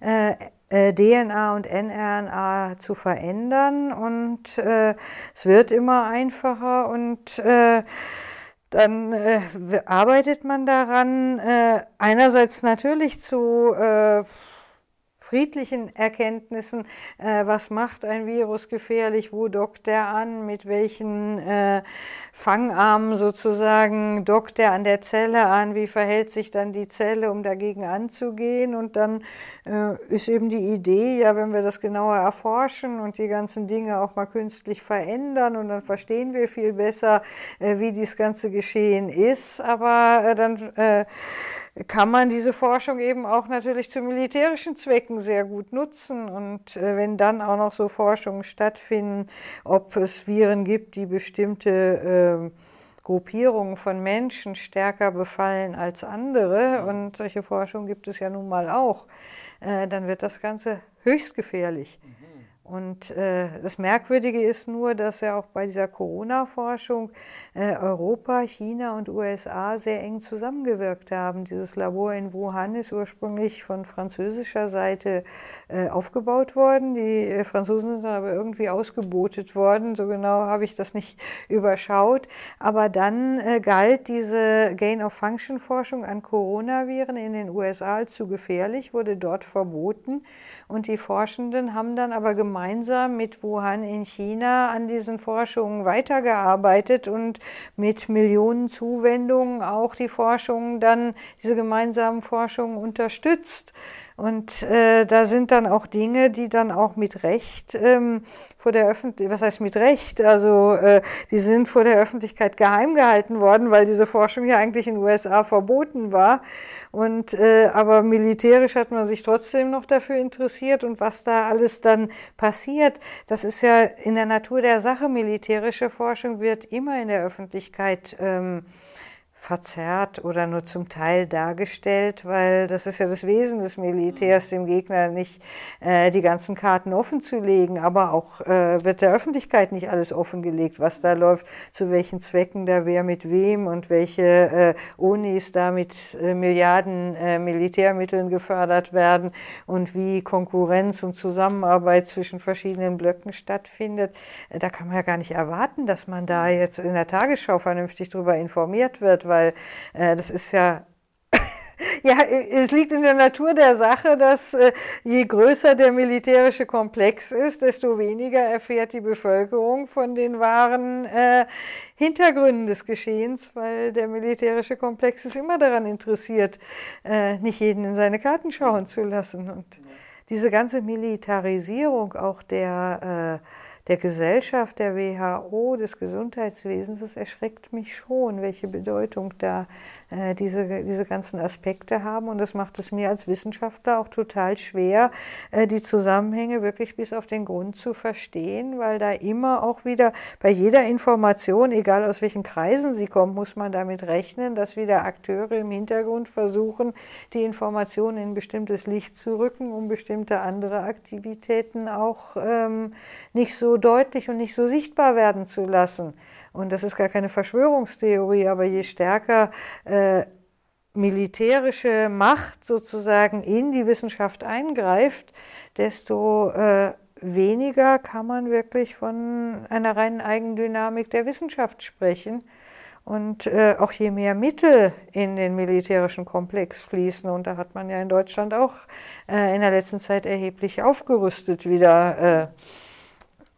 äh, äh DNA und nRNA zu verändern und äh, es wird immer einfacher und äh, dann äh, arbeitet man daran, äh, einerseits natürlich zu äh, friedlichen Erkenntnissen, äh, was macht ein Virus gefährlich, wo dockt er an, mit welchen äh, Fangarmen sozusagen dockt er an der Zelle an, wie verhält sich dann die Zelle, um dagegen anzugehen. Und dann äh, ist eben die Idee, ja, wenn wir das genauer erforschen und die ganzen Dinge auch mal künstlich verändern und dann verstehen wir viel besser, äh, wie dieses ganze Geschehen ist. Aber äh, dann äh, kann man diese Forschung eben auch natürlich zu militärischen Zwecken sehr gut nutzen. Und äh, wenn dann auch noch so Forschungen stattfinden, ob es Viren gibt, die bestimmte äh, Gruppierungen von Menschen stärker befallen als andere, und solche Forschung gibt es ja nun mal auch, äh, dann wird das Ganze höchst gefährlich. Mhm. Und äh, das Merkwürdige ist nur, dass ja auch bei dieser Corona-Forschung äh, Europa, China und USA sehr eng zusammengewirkt haben. Dieses Labor in Wuhan ist ursprünglich von französischer Seite äh, aufgebaut worden. Die äh, Franzosen sind dann aber irgendwie ausgebotet worden. So genau habe ich das nicht überschaut. Aber dann äh, galt diese Gain-of-Function-Forschung an Coronaviren in den USA als zu gefährlich, wurde dort verboten. Und die Forschenden haben dann aber gemeinsam gemeinsam mit Wuhan in China an diesen Forschungen weitergearbeitet und mit Millionen Zuwendungen auch die Forschungen dann, diese gemeinsamen Forschungen unterstützt. Und äh, da sind dann auch Dinge, die dann auch mit Recht ähm, vor der Öffentlichkeit, was heißt mit Recht? Also äh, die sind vor der Öffentlichkeit geheim gehalten worden, weil diese Forschung ja eigentlich in den USA verboten war. Und äh, aber militärisch hat man sich trotzdem noch dafür interessiert und was da alles dann passiert, das ist ja in der Natur der Sache. Militärische Forschung wird immer in der Öffentlichkeit ähm, verzerrt oder nur zum Teil dargestellt, weil das ist ja das Wesen des Militärs, dem Gegner nicht äh, die ganzen Karten offen zu legen, aber auch äh, wird der Öffentlichkeit nicht alles offengelegt, was da läuft, zu welchen Zwecken da wer mit wem und welche äh, Unis da mit äh, Milliarden äh, Militärmitteln gefördert werden und wie Konkurrenz und Zusammenarbeit zwischen verschiedenen Blöcken stattfindet. Da kann man ja gar nicht erwarten, dass man da jetzt in der Tagesschau vernünftig darüber informiert wird, weil äh, das ist ja ja, es liegt in der Natur der Sache, dass äh, je größer der militärische Komplex ist, desto weniger erfährt die Bevölkerung von den wahren äh, Hintergründen des Geschehens, weil der militärische Komplex ist immer daran interessiert, äh, nicht jeden in seine Karten schauen zu lassen. Und diese ganze Militarisierung auch der äh, der Gesellschaft, der WHO, des Gesundheitswesens, das erschreckt mich schon, welche Bedeutung da äh, diese, diese ganzen Aspekte haben. Und das macht es mir als Wissenschaftler auch total schwer, äh, die Zusammenhänge wirklich bis auf den Grund zu verstehen, weil da immer auch wieder bei jeder Information, egal aus welchen Kreisen sie kommt, muss man damit rechnen, dass wieder Akteure im Hintergrund versuchen, die Informationen in bestimmtes Licht zu rücken, um bestimmte andere Aktivitäten auch ähm, nicht so deutlich und nicht so sichtbar werden zu lassen. Und das ist gar keine Verschwörungstheorie, aber je stärker äh, militärische Macht sozusagen in die Wissenschaft eingreift, desto äh, weniger kann man wirklich von einer reinen Eigendynamik der Wissenschaft sprechen. Und äh, auch je mehr Mittel in den militärischen Komplex fließen, und da hat man ja in Deutschland auch äh, in der letzten Zeit erheblich aufgerüstet wieder. Äh,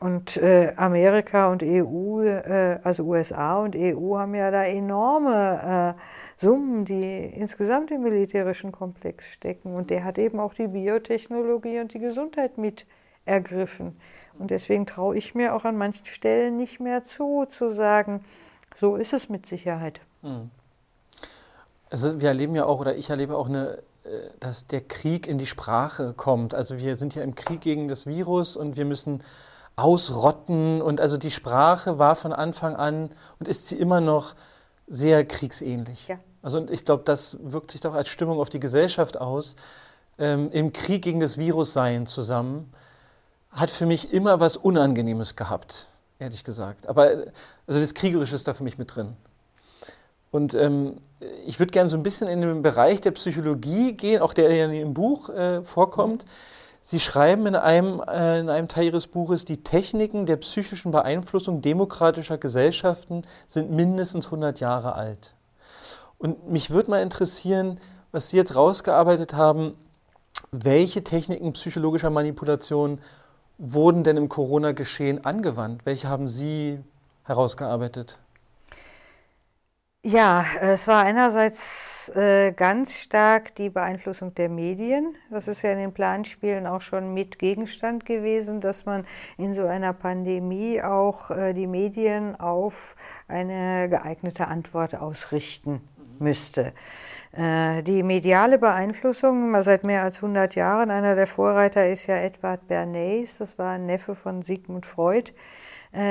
Und äh, Amerika und EU, äh, also USA und EU haben ja da enorme äh, Summen, die insgesamt im militärischen Komplex stecken. Und der hat eben auch die Biotechnologie und die Gesundheit mit ergriffen. Und deswegen traue ich mir auch an manchen Stellen nicht mehr zu, zu sagen, so ist es mit Sicherheit. Mhm. Also wir erleben ja auch, oder ich erlebe auch eine äh, dass der Krieg in die Sprache kommt. Also wir sind ja im Krieg gegen das Virus und wir müssen ausrotten. Und also die Sprache war von Anfang an und ist sie immer noch sehr kriegsähnlich. Ja. Also und ich glaube, das wirkt sich doch als Stimmung auf die Gesellschaft aus. Ähm, Im Krieg gegen das Virus sein zusammen hat für mich immer was Unangenehmes gehabt, ehrlich gesagt. Aber also das Kriegerische ist da für mich mit drin. Und ähm, ich würde gerne so ein bisschen in den Bereich der Psychologie gehen, auch der ja im Buch äh, vorkommt. Sie schreiben in einem, äh, in einem Teil Ihres Buches, die Techniken der psychischen Beeinflussung demokratischer Gesellschaften sind mindestens 100 Jahre alt. Und mich würde mal interessieren, was Sie jetzt rausgearbeitet haben, welche Techniken psychologischer Manipulation wurden denn im Corona-Geschehen angewandt? Welche haben Sie herausgearbeitet? Ja, es war einerseits äh, ganz stark die Beeinflussung der Medien. Das ist ja in den Planspielen auch schon mit Gegenstand gewesen, dass man in so einer Pandemie auch äh, die Medien auf eine geeignete Antwort ausrichten müsste. Äh, die mediale Beeinflussung seit mehr als 100 Jahren, einer der Vorreiter ist ja Edward Bernays, das war ein Neffe von Sigmund Freud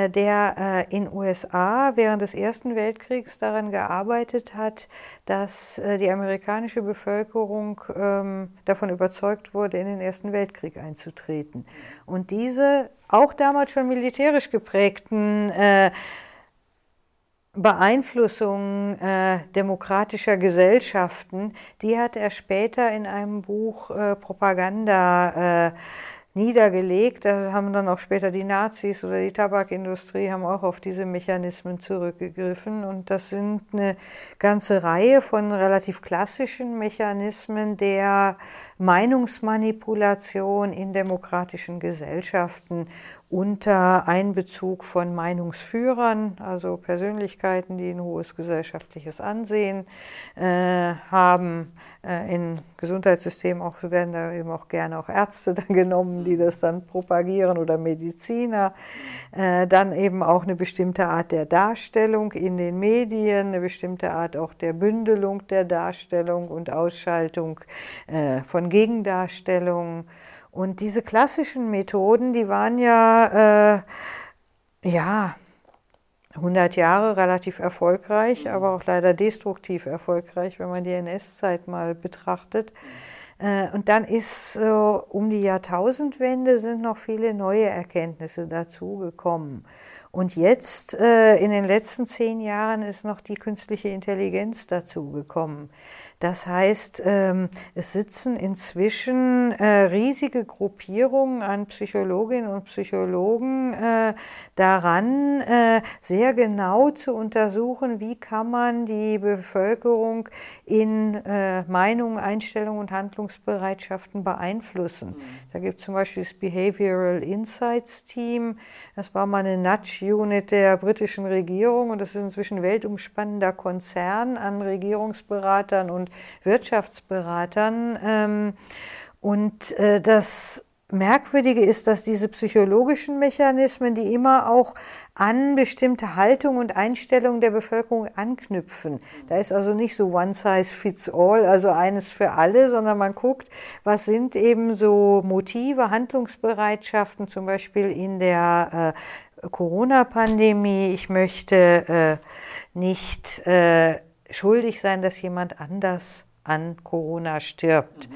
der äh, in USA während des Ersten Weltkriegs daran gearbeitet hat, dass äh, die amerikanische Bevölkerung ähm, davon überzeugt wurde, in den Ersten Weltkrieg einzutreten. Und diese auch damals schon militärisch geprägten Beeinflussung äh, demokratischer Gesellschaften, die hat er später in einem Buch äh, Propaganda äh, niedergelegt. Da haben dann auch später die Nazis oder die Tabakindustrie haben auch auf diese Mechanismen zurückgegriffen. Und das sind eine ganze Reihe von relativ klassischen Mechanismen der Meinungsmanipulation in demokratischen Gesellschaften unter Einbezug von Meinungsführern, also Persönlichkeiten, die ein hohes gesellschaftliches Ansehen äh, haben. Äh, Im Gesundheitssystem auch, werden da eben auch gerne auch Ärzte dann genommen, die das dann propagieren oder Mediziner. Äh, dann eben auch eine bestimmte Art der Darstellung in den Medien, eine bestimmte Art auch der Bündelung der Darstellung und Ausschaltung äh, von Gegendarstellungen. Und diese klassischen Methoden, die waren ja, äh, ja, 100 Jahre relativ erfolgreich, aber auch leider destruktiv erfolgreich, wenn man die NS-Zeit mal betrachtet. Äh, und dann ist so um die Jahrtausendwende sind noch viele neue Erkenntnisse dazugekommen. Und jetzt, äh, in den letzten zehn Jahren, ist noch die künstliche Intelligenz dazugekommen. Das heißt, ähm, es sitzen inzwischen äh, riesige Gruppierungen an Psychologinnen und Psychologen äh, daran, äh, sehr genau zu untersuchen, wie kann man die Bevölkerung in Meinungen, Einstellungen und Handlungsbereitschaften beeinflussen. Mhm. Da gibt es zum Beispiel das Behavioral Insights Team. Das war mal eine Nudge-Unit der britischen Regierung und das ist inzwischen weltumspannender Konzern an Regierungsberatern und Wirtschaftsberatern. Ähm, und äh, das Merkwürdige ist, dass diese psychologischen Mechanismen, die immer auch an bestimmte Haltung und Einstellungen der Bevölkerung anknüpfen. Da ist also nicht so one size fits all, also eines für alle, sondern man guckt, was sind eben so Motive, Handlungsbereitschaften, zum Beispiel in der äh, Corona-Pandemie. Ich möchte äh, nicht äh, schuldig sein, dass jemand anders an Corona stirbt. Mhm.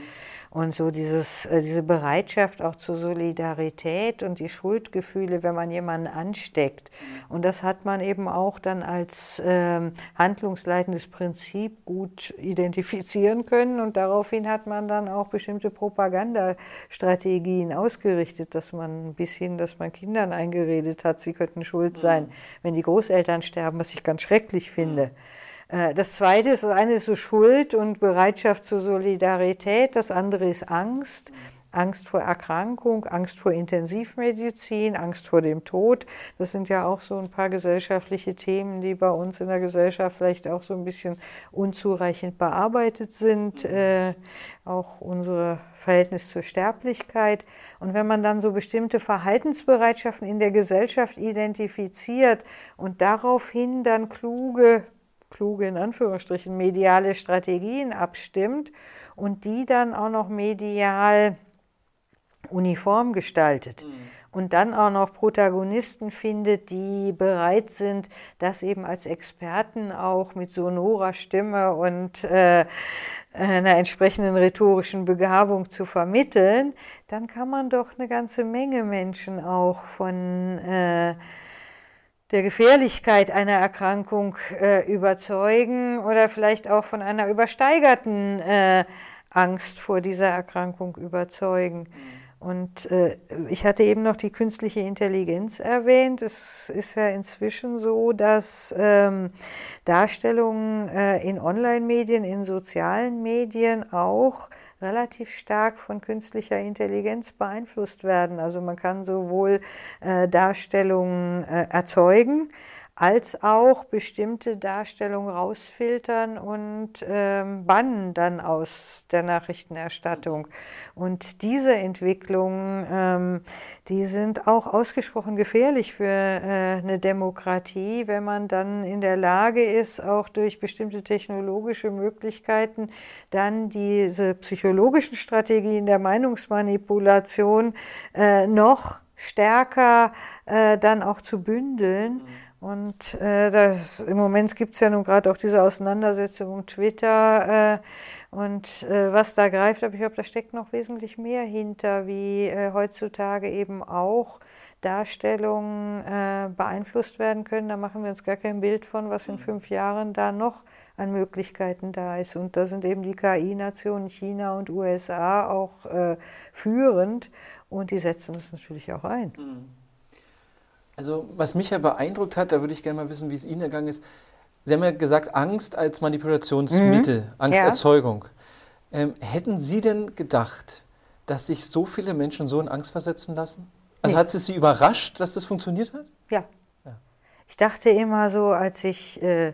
Und so dieses, äh, diese Bereitschaft auch zur Solidarität und die Schuldgefühle, wenn man jemanden ansteckt. Mhm. Und das hat man eben auch dann als ähm, handlungsleitendes Prinzip gut identifizieren können. Und daraufhin hat man dann auch bestimmte Propagandastrategien ausgerichtet, dass man bis hin, dass man Kindern eingeredet hat, sie könnten schuld sein, mhm. wenn die Großeltern sterben, was ich ganz schrecklich finde. Äh, das zweite ist, das eine ist so Schuld und Bereitschaft zur Solidarität, das andere ist Angst. Angst vor Erkrankung, Angst vor Intensivmedizin, Angst vor dem Tod. Das sind ja auch so ein paar gesellschaftliche Themen, die bei uns in der Gesellschaft vielleicht auch so ein bisschen unzureichend bearbeitet sind. Äh, auch unser Verhältnis zur Sterblichkeit. Und wenn man dann so bestimmte Verhaltensbereitschaften in der Gesellschaft identifiziert und daraufhin dann kluge kluge in Anführungsstrichen mediale Strategien abstimmt und die dann auch noch medial uniform gestaltet. Mhm. Und dann auch noch Protagonisten findet, die bereit sind, das eben als Experten auch mit sonorer Stimme und äh, einer entsprechenden rhetorischen Begabung zu vermitteln, dann kann man doch eine ganze Menge Menschen auch von äh, der Gefährlichkeit einer Erkrankung äh, überzeugen oder vielleicht auch von einer übersteigerten äh, Angst vor dieser Erkrankung überzeugen. Mhm. Und äh, ich hatte eben noch die künstliche Intelligenz erwähnt. Es ist ja inzwischen so, dass ähm, Darstellungen äh, in Online-Medien, in sozialen Medien auch relativ stark von künstlicher Intelligenz beeinflusst werden. Also man kann sowohl äh, Darstellungen äh, erzeugen, als auch bestimmte Darstellungen rausfiltern und ähm, bannen dann aus der Nachrichtenerstattung. Und diese Entwicklungen, ähm, die sind auch ausgesprochen gefährlich für äh, eine Demokratie, wenn man dann in der Lage ist, auch durch bestimmte technologische Möglichkeiten dann diese psychologischen Strategien der Meinungsmanipulation äh, noch stärker äh, dann auch zu bündeln. Mhm und äh, das, im Moment gibt es ja nun gerade auch diese Auseinandersetzung um Twitter äh, und äh, was da greift, aber ich glaube, da steckt noch wesentlich mehr hinter, wie äh, heutzutage eben auch Darstellungen äh, beeinflusst werden können. Da machen wir uns gar kein Bild von, was in fünf Jahren da noch an Möglichkeiten da ist. Und da sind eben die KI-Nationen China und USA auch äh, führend und die setzen das natürlich auch ein. Mhm. Also was mich ja beeindruckt hat, da würde ich gerne mal wissen, wie es Ihnen ergangen ist. Sie haben ja gesagt, Angst als Manipulationsmittel, mhm. Angsterzeugung. Ja. Ähm, hätten Sie denn gedacht, dass sich so viele Menschen so in Angst versetzen lassen? Also nee. hat es Sie überrascht, dass das funktioniert hat? Ja. ja. Ich dachte immer so, als ich äh,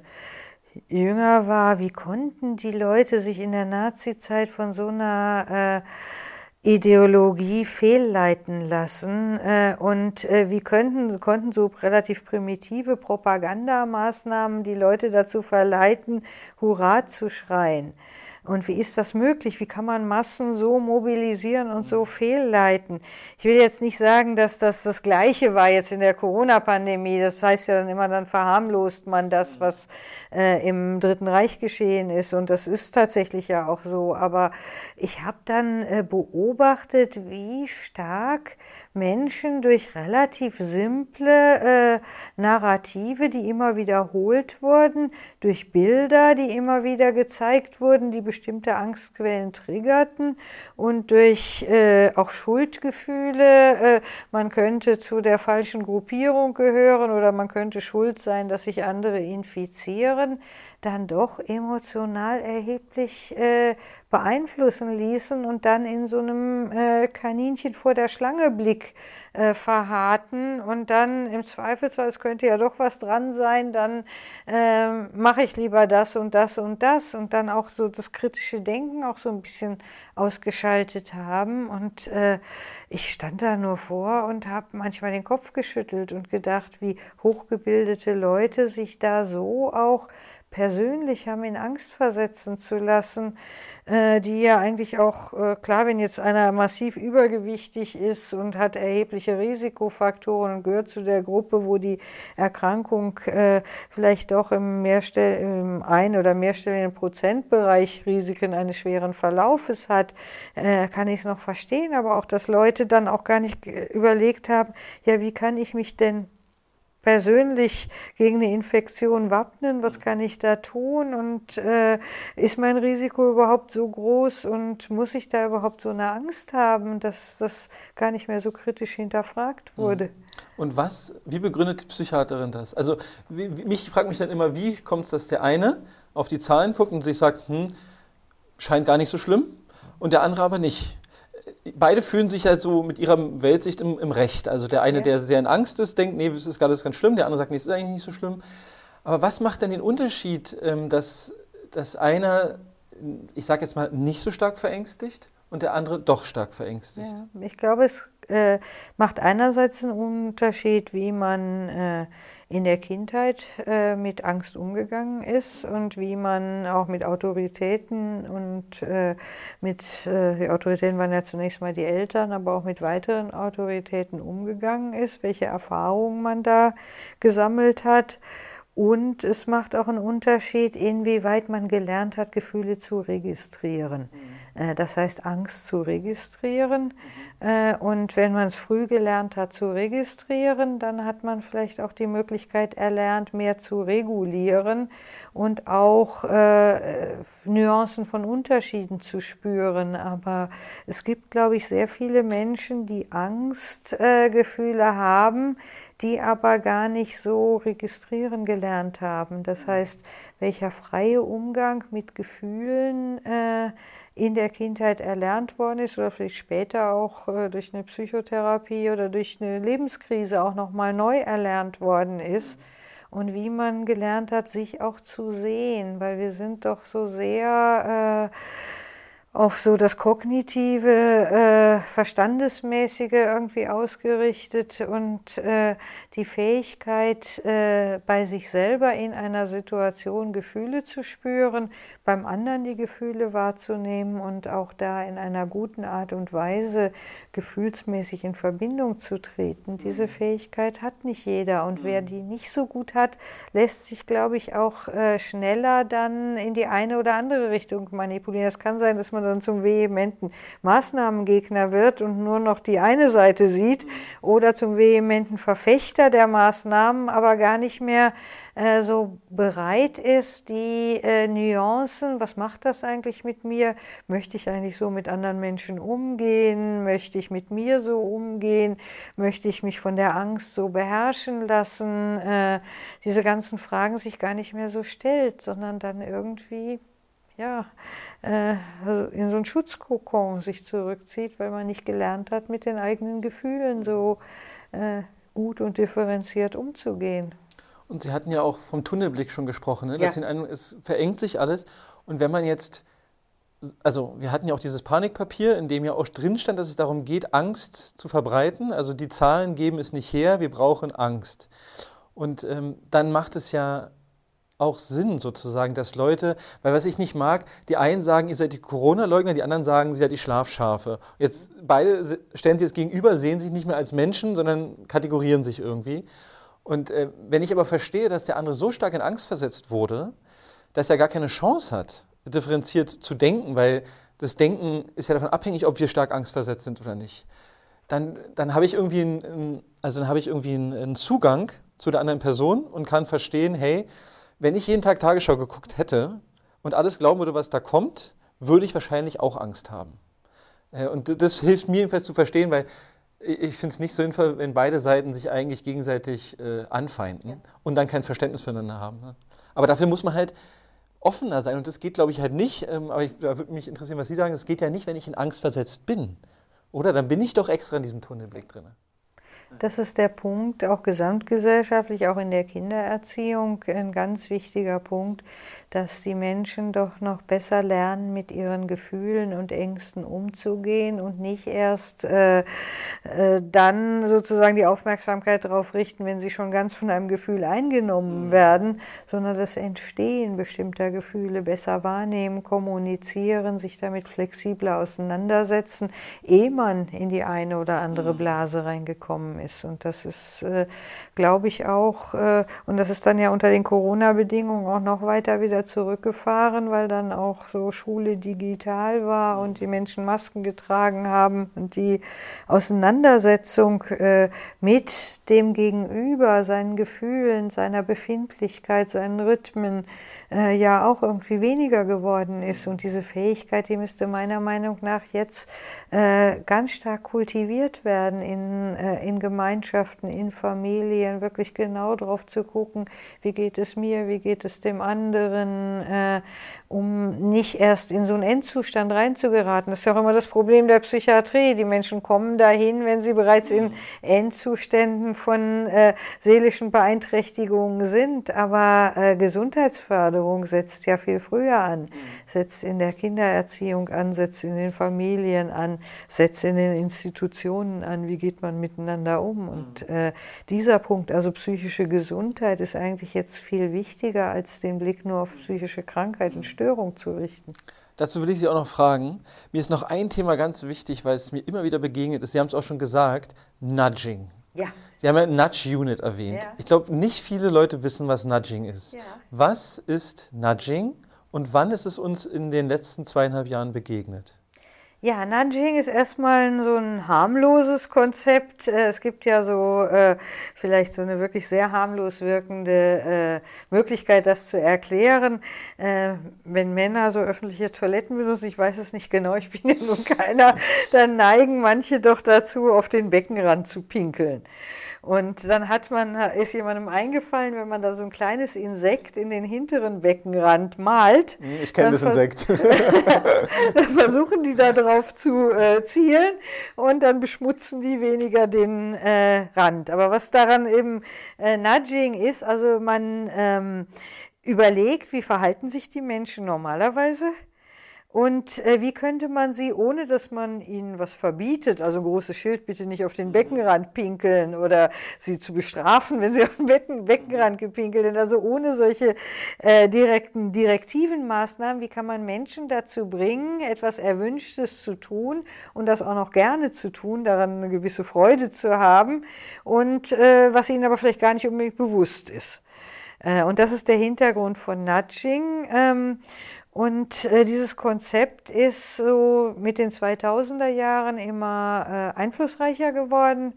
jünger war, wie konnten die Leute sich in der Nazi-Zeit von so einer äh, Ideologie fehlleiten lassen äh, und äh, wie könnten, konnten so relativ primitive Propagandamaßnahmen die Leute dazu verleiten, Hurra zu schreien. Und wie ist das möglich? Wie kann man Massen so mobilisieren und so fehlleiten? Ich will jetzt nicht sagen, dass das das Gleiche war jetzt in der Corona-Pandemie. Das heißt ja dann immer, dann verharmlost man das, was äh, im Dritten Reich geschehen ist. Und das ist tatsächlich ja auch so. Aber ich habe dann äh, beobachtet, wie stark Menschen durch relativ simple äh, Narrative, die immer wiederholt wurden, durch Bilder, die immer wieder gezeigt wurden, die bestimmte Angstquellen triggerten und durch äh, auch Schuldgefühle, äh, man könnte zu der falschen Gruppierung gehören oder man könnte schuld sein, dass sich andere infizieren, dann doch emotional erheblich äh, beeinflussen ließen und dann in so einem äh, Kaninchen vor der Schlange Blick äh, verharrten und dann im Zweifelsfall, es könnte ja doch was dran sein, dann äh, mache ich lieber das und das und das und dann auch so das kritische Denken auch so ein bisschen ausgeschaltet haben und äh, ich stand da nur vor und habe manchmal den Kopf geschüttelt und gedacht, wie hochgebildete Leute sich da so auch persönlich haben in Angst versetzen zu lassen, äh, die ja eigentlich auch, äh, klar, wenn jetzt einer massiv übergewichtig ist und hat erhebliche Risikofaktoren und gehört zu der Gruppe, wo die Erkrankung äh, vielleicht doch im, Mehrstell im ein- oder mehrstelligen Prozentbereich Risiken eines schweren Verlaufes hat, kann ich es noch verstehen, aber auch, dass Leute dann auch gar nicht überlegt haben, ja, wie kann ich mich denn persönlich gegen eine Infektion wappnen? Was kann ich da tun? Und äh, ist mein Risiko überhaupt so groß? Und muss ich da überhaupt so eine Angst haben, dass das gar nicht mehr so kritisch hinterfragt mhm. wurde? Und was, wie begründet die Psychiaterin das? Also wie, mich fragt mich dann immer, wie kommt es, dass der eine auf die Zahlen guckt und sich sagt, hm, scheint gar nicht so schlimm, und der andere aber nicht. Beide fühlen sich halt so mit ihrer Weltsicht im, im Recht. Also der eine, ja. der sehr in Angst ist, denkt, nee, es ist alles ganz schlimm, der andere sagt, nee, es ist eigentlich nicht so schlimm. Aber was macht denn den Unterschied, ähm, dass, dass einer, ich sage jetzt mal, nicht so stark verängstigt und der andere doch stark verängstigt? Ja, ich glaube, es äh, macht einerseits einen Unterschied, wie man äh, in der Kindheit äh, mit Angst umgegangen ist und wie man auch mit Autoritäten und äh, mit, äh, die Autoritäten waren ja zunächst mal die Eltern, aber auch mit weiteren Autoritäten umgegangen ist, welche Erfahrungen man da gesammelt hat. Und es macht auch einen Unterschied, inwieweit man gelernt hat, Gefühle zu registrieren. Mhm. Äh, das heißt, Angst zu registrieren. Äh, und wenn man es früh gelernt hat zu registrieren, dann hat man vielleicht auch die Möglichkeit erlernt, mehr zu regulieren und auch äh, Nuancen von Unterschieden zu spüren. Aber es gibt, glaube ich, sehr viele Menschen, die Angstgefühle haben, die aber gar nicht so registrieren gelernt haben. Das heißt, welcher freie Umgang mit Gefühlen äh, in der Kindheit erlernt worden ist oder vielleicht später auch äh, durch eine Psychotherapie oder durch eine Lebenskrise auch nochmal neu erlernt worden ist. Und wie man gelernt hat, sich auch zu sehen, weil wir sind doch so sehr äh, auf so das kognitive, äh, verstandesmäßige irgendwie ausgerichtet und äh, die Fähigkeit, äh, bei sich selber in einer Situation Gefühle zu spüren, beim anderen die Gefühle wahrzunehmen und auch da in einer guten Art und Weise gefühlsmäßig in Verbindung zu treten. Diese Fähigkeit hat nicht jeder und wer die nicht so gut hat, lässt sich, glaube ich, auch äh, schneller dann in die eine oder andere Richtung manipulieren. Es kann sein, dass man dann zum vehementen Maßnahmengegner wird und nur noch die eine Seite sieht oder zum vehementen Verfechter der Maßnahmen, aber gar nicht mehr äh, so bereit ist, die äh, Nuancen, was macht das eigentlich mit mir? Möchte ich eigentlich so mit anderen Menschen umgehen? Möchte ich mit mir so umgehen? Möchte ich mich von der Angst so beherrschen lassen? Äh, diese ganzen Fragen sich gar nicht mehr so stellt, sondern dann irgendwie ja, äh, also in so einen Schutzkokon sich zurückzieht, weil man nicht gelernt hat, mit den eigenen Gefühlen so äh, gut und differenziert umzugehen. Und Sie hatten ja auch vom Tunnelblick schon gesprochen, ne? ja. einem, es verengt sich alles. Und wenn man jetzt, also wir hatten ja auch dieses Panikpapier, in dem ja auch drin stand, dass es darum geht, Angst zu verbreiten. Also die Zahlen geben es nicht her, wir brauchen Angst. Und ähm, dann macht es ja auch Sinn sozusagen, dass Leute, weil was ich nicht mag, die einen sagen, ihr seid die Corona-Leugner, die anderen sagen, sie seid die Schlafschafe. Jetzt beide stellen sie jetzt gegenüber, sehen sich nicht mehr als Menschen, sondern kategorieren sich irgendwie. Und äh, wenn ich aber verstehe, dass der andere so stark in Angst versetzt wurde, dass er gar keine Chance hat, differenziert zu denken, weil das Denken ist ja davon abhängig, ob wir stark angstversetzt sind oder nicht, dann, dann habe ich irgendwie einen, also dann habe ich irgendwie einen Zugang zu der anderen Person und kann verstehen, hey, wenn ich jeden Tag Tagesschau geguckt hätte und alles glauben würde, was da kommt, würde ich wahrscheinlich auch Angst haben. Äh, und das hilft mir jedenfalls zu verstehen, weil ich finde es nicht sinnvoll, wenn beide Seiten sich eigentlich gegenseitig äh, anfeinden ja. und dann kein Verständnis füreinander haben. Ne? Aber dafür muss man halt offener sein und das geht, glaube ich, halt nicht. Ähm, aber ich, da würde mich interessieren, was Sie sagen. Das geht ja nicht, wenn ich in Angst versetzt bin. Oder? Dann bin ich doch extra in diesem Tunnelblick drin. Das ist der Punkt, auch gesamtgesellschaftlich, auch in der Kindererziehung, ein ganz wichtiger Punkt, dass die Menschen doch noch besser lernen, mit ihren Gefühlen und Ängsten umzugehen und nicht erst äh, äh, dann sozusagen die Aufmerksamkeit darauf richten, wenn sie schon ganz von einem Gefühl eingenommen mhm. werden, sondern das Entstehen bestimmter Gefühle besser wahrnehmen, kommunizieren, sich damit flexibler auseinandersetzen, ehe man in die eine oder andere mhm. Blase reingekommen ist ist. Und das ist, äh, glaube ich, auch, äh, und das ist dann ja unter den Corona-Bedingungen auch noch weiter wieder zurückgefahren, weil dann auch so Schule digital war und die Menschen Masken getragen haben und die Auseinandersetzung äh, mit dem Gegenüber, seinen Gefühlen, seiner Befindlichkeit, seinen Rhythmen ja auch irgendwie weniger geworden ist. Und diese Fähigkeit, die müsste meiner Meinung nach jetzt ganz stark kultiviert werden in, in Gemeinschaften, in Familien, wirklich genau drauf zu gucken, wie geht es mir, wie geht es dem anderen, äh, um nicht erst in so einen Endzustand reinzugeraten. Das ist ja auch immer das Problem der Psychiatrie. Die Menschen kommen dahin, wenn sie bereits in Endzuständen von äh, seelischen Beeinträchtigungen sind. Aber äh, Gesundheitsförderung setzt ja viel früher an, setzt in der Kindererziehung an, setzt in den Familien an, setzt in den Institutionen an, wie geht man miteinander um. Und äh, dieser Punkt, also psychische Gesundheit, ist eigentlich jetzt viel wichtiger, als den Blick nur auf psychische Krankheit und Störung zu richten. Dazu will ich Sie auch noch fragen. Mir ist noch ein Thema ganz wichtig, weil es mir immer wieder begegnet ist. Sie haben es auch schon gesagt, Nudging. Ja. Sie haben ja Nudge Unit erwähnt. Ja. Ich glaube, nicht viele Leute wissen, was Nudging ist. Ja. Was ist Nudging und wann ist es uns in den letzten zweieinhalb Jahren begegnet? Ja, Nudging ist erstmal so ein harmloses Konzept. Äh, Es gibt ja so äh, vielleicht so eine wirklich sehr harmlos wirkende äh, Möglichkeit, das zu erklären. Äh, wenn Männer so öffentliche Toiletten benutzen, ich weiß es nicht genau, ich bin ja nun keiner, dann neigen manche doch dazu, auf den Beckenrand zu pinkeln. Und dann hat man, ist jemandem eingefallen, wenn man da so ein kleines Insekt in den hinteren Beckenrand malt. Ich kenne das Insekt. dann versuchen die da drauf zu äh, zielen und dann beschmutzen die weniger den äh, Rand. Aber was daran eben äh, Nudging ist, also man ähm, überlegt, wie verhalten sich die Menschen normalerweise und äh, wie könnte man sie, ohne dass man ihnen was verbietet, also ein großes Schild, bitte nicht auf den Beckenrand pinkeln oder sie zu bestrafen, wenn sie auf den Becken, Beckenrand gepinkelt sind, also ohne solche äh, direkten, direktiven Maßnahmen, wie kann man Menschen dazu bringen, etwas Erwünschtes zu tun und das auch noch gerne zu tun, daran eine gewisse Freude zu haben und äh, was ihnen aber vielleicht gar nicht unbedingt bewusst ist. Äh, Und das ist der Hintergrund von Nudging. Und äh, dieses Konzept ist so mit den 2000er Jahren immer äh, einflussreicher geworden,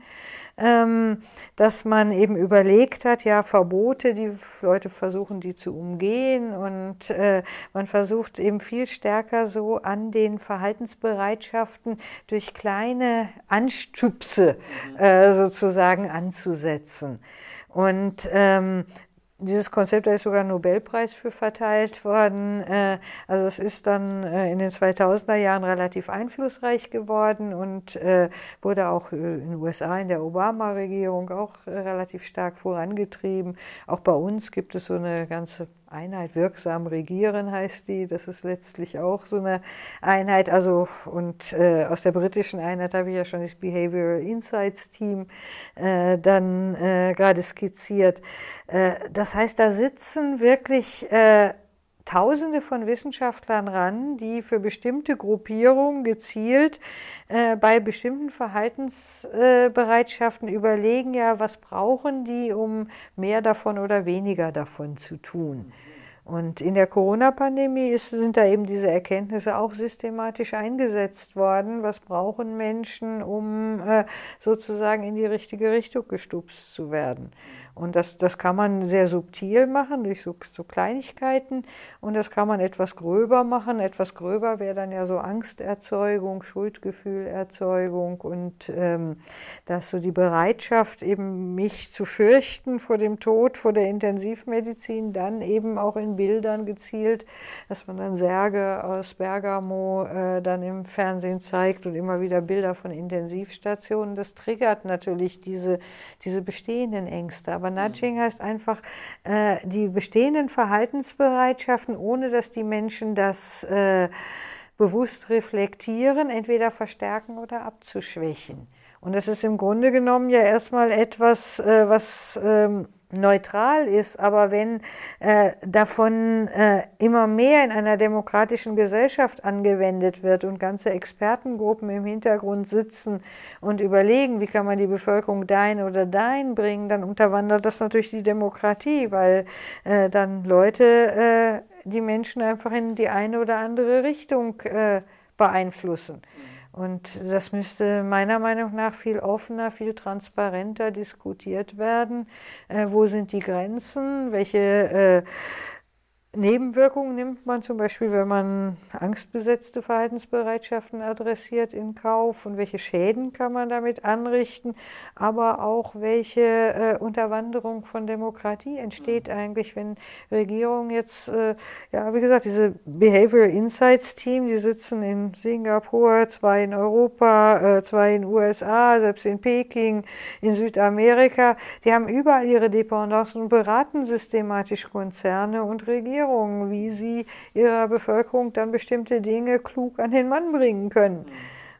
ähm, dass man eben überlegt hat, ja, Verbote, die Leute versuchen, die zu umgehen. Und äh, man versucht eben viel stärker so an den Verhaltensbereitschaften durch kleine Anstüpse äh, sozusagen anzusetzen. Und ähm, dieses Konzept, da ist sogar ein Nobelpreis für verteilt worden. Äh, Also es ist dann äh, in den 2000er Jahren relativ einflussreich geworden und äh, wurde auch in den USA in der Obama-Regierung auch relativ stark vorangetrieben. Auch bei uns gibt es so eine ganze Einheit, wirksam regieren heißt die. Das ist letztlich auch so eine Einheit. Also und äh, aus der britischen Einheit habe ich ja schon das Behavioral Insights Team äh, dann äh, gerade skizziert. Äh, das heißt, da sitzen wirklich äh, Tausende von Wissenschaftlern ran, die für bestimmte Gruppierungen gezielt äh, bei bestimmten Verhaltensbereitschaften überlegen, ja, was brauchen die, um mehr davon oder weniger davon zu tun. Und in der Corona-Pandemie sind da eben diese Erkenntnisse auch systematisch eingesetzt worden. Was brauchen Menschen, um äh, sozusagen in die richtige Richtung gestupst zu werden? Und das, das kann man sehr subtil machen durch so, so Kleinigkeiten und das kann man etwas gröber machen. Etwas gröber wäre dann ja so Angsterzeugung, Schuldgefühlerzeugung und ähm, dass so die Bereitschaft, eben mich zu fürchten vor dem Tod, vor der Intensivmedizin, dann eben auch in Bildern gezielt, dass man dann Särge aus Bergamo äh, dann im Fernsehen zeigt und immer wieder Bilder von Intensivstationen. Das triggert natürlich diese, diese bestehenden Ängste. Aber Nudging heißt einfach, äh, die bestehenden Verhaltensbereitschaften, ohne dass die Menschen das äh, bewusst reflektieren, entweder verstärken oder abzuschwächen. Und das ist im Grunde genommen ja erstmal etwas, äh, was ähm, neutral ist, aber wenn äh, davon äh, immer mehr in einer demokratischen Gesellschaft angewendet wird und ganze Expertengruppen im Hintergrund sitzen und überlegen, wie kann man die Bevölkerung dahin oder dahin bringen, dann unterwandert das natürlich die Demokratie, weil äh, dann Leute äh, die Menschen einfach in die eine oder andere Richtung äh, beeinflussen. Und das müsste meiner Meinung nach viel offener, viel transparenter diskutiert werden. Äh, wo sind die Grenzen? Welche äh, Nebenwirkungen nimmt man zum Beispiel, wenn man angstbesetzte Verhaltensbereitschaften adressiert in Kauf und welche Schäden kann man damit anrichten, aber auch welche äh, Unterwanderung von Demokratie entsteht eigentlich, wenn Regierungen jetzt, äh, ja, wie gesagt, diese Behavioral Insights Team, die sitzen in Singapur, zwei in Europa, äh, zwei in USA, selbst in Peking, in Südamerika, die haben überall ihre Dependancen und beraten systematisch Konzerne und Regierungen. Regierungen, wie sie ihrer Bevölkerung dann bestimmte Dinge klug an den Mann bringen können.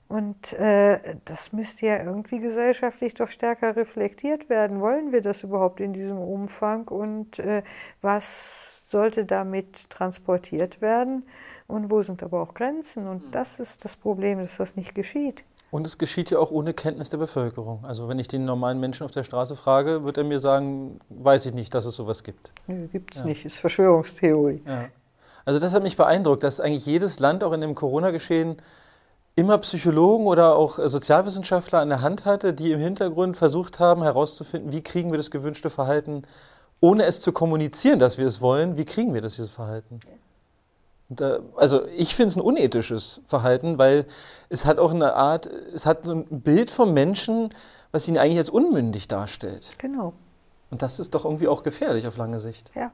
Und äh, das müsste ja irgendwie gesellschaftlich doch stärker reflektiert werden. Wollen wir das überhaupt in diesem Umfang? Und äh, was sollte damit transportiert werden? Und wo sind aber auch Grenzen? Und das ist das Problem, dass das nicht geschieht. Und es geschieht ja auch ohne Kenntnis der Bevölkerung. Also wenn ich den normalen Menschen auf der Straße frage, wird er mir sagen, weiß ich nicht, dass es sowas gibt. Nee, gibt es ja. nicht, ist Verschwörungstheorie. Ja. Also das hat mich beeindruckt, dass eigentlich jedes Land auch in dem Corona-Geschehen immer Psychologen oder auch Sozialwissenschaftler an der Hand hatte, die im Hintergrund versucht haben herauszufinden, wie kriegen wir das gewünschte Verhalten, ohne es zu kommunizieren, dass wir es wollen, wie kriegen wir das, dieses Verhalten. Da, also ich finde es ein unethisches Verhalten, weil es hat auch eine Art, es hat ein Bild vom Menschen, was ihn eigentlich als unmündig darstellt. Genau. Und das ist doch irgendwie auch gefährlich auf lange Sicht. Ja.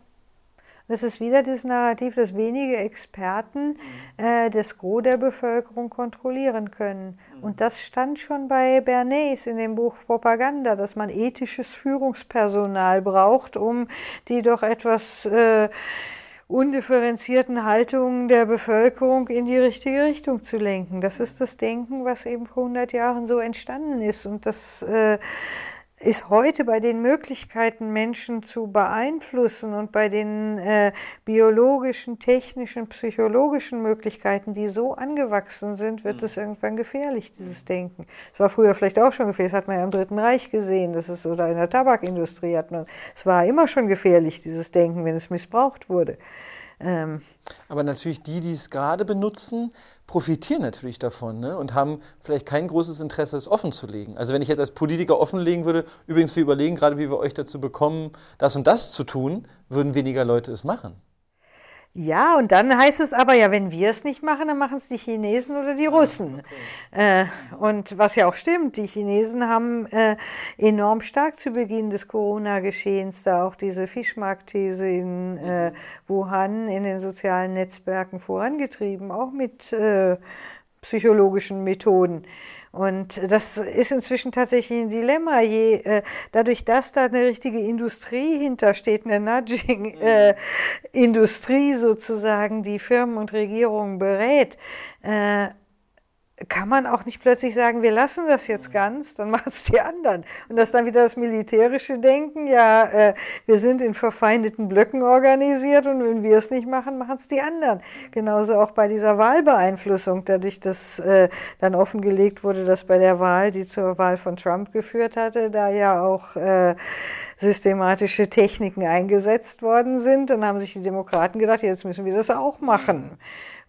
Das ist wieder das Narrativ, dass wenige Experten äh, das Gros der Bevölkerung kontrollieren können. Und das stand schon bei Bernays in dem Buch Propaganda, dass man ethisches Führungspersonal braucht, um die doch etwas äh, undifferenzierten Haltungen der Bevölkerung in die richtige Richtung zu lenken. Das ist das Denken, was eben vor 100 Jahren so entstanden ist. Und das äh, ist heute bei den Möglichkeiten, Menschen zu beeinflussen und bei den äh, biologischen, technischen, psychologischen Möglichkeiten, die so angewachsen sind, wird es mhm. irgendwann gefährlich, dieses Denken. Es war früher vielleicht auch schon gefährlich, das hat man ja im Dritten Reich gesehen, das ist, oder in der Tabakindustrie hat man, es war immer schon gefährlich, dieses Denken, wenn es missbraucht wurde. Ähm, Aber natürlich die, die es gerade benutzen, profitieren natürlich davon ne? und haben vielleicht kein großes Interesse, es offen zu legen. Also wenn ich jetzt als Politiker offenlegen würde, übrigens wir überlegen gerade, wie wir euch dazu bekommen, das und das zu tun, würden weniger Leute es machen. Ja, und dann heißt es aber, ja, wenn wir es nicht machen, dann machen es die Chinesen oder die Russen. Okay. Äh, und was ja auch stimmt, die Chinesen haben äh, enorm stark zu Beginn des Corona-Geschehens da auch diese Fischmarktthese in äh, Wuhan in den sozialen Netzwerken vorangetrieben, auch mit äh, psychologischen Methoden. Und das ist inzwischen tatsächlich ein Dilemma. Je, äh, dadurch, dass da eine richtige Industrie hintersteht, eine Nudging-Industrie äh, sozusagen, die Firmen und Regierungen berät, äh, kann man auch nicht plötzlich sagen, wir lassen das jetzt ganz, dann machen es die anderen. Und das dann wieder das militärische Denken, ja, äh, wir sind in verfeindeten Blöcken organisiert und wenn wir es nicht machen, machen es die anderen. Genauso auch bei dieser Wahlbeeinflussung, dadurch, dass äh, dann offengelegt wurde, dass bei der Wahl, die zur Wahl von Trump geführt hatte, da ja auch äh, systematische Techniken eingesetzt worden sind, dann haben sich die Demokraten gedacht, jetzt müssen wir das auch machen.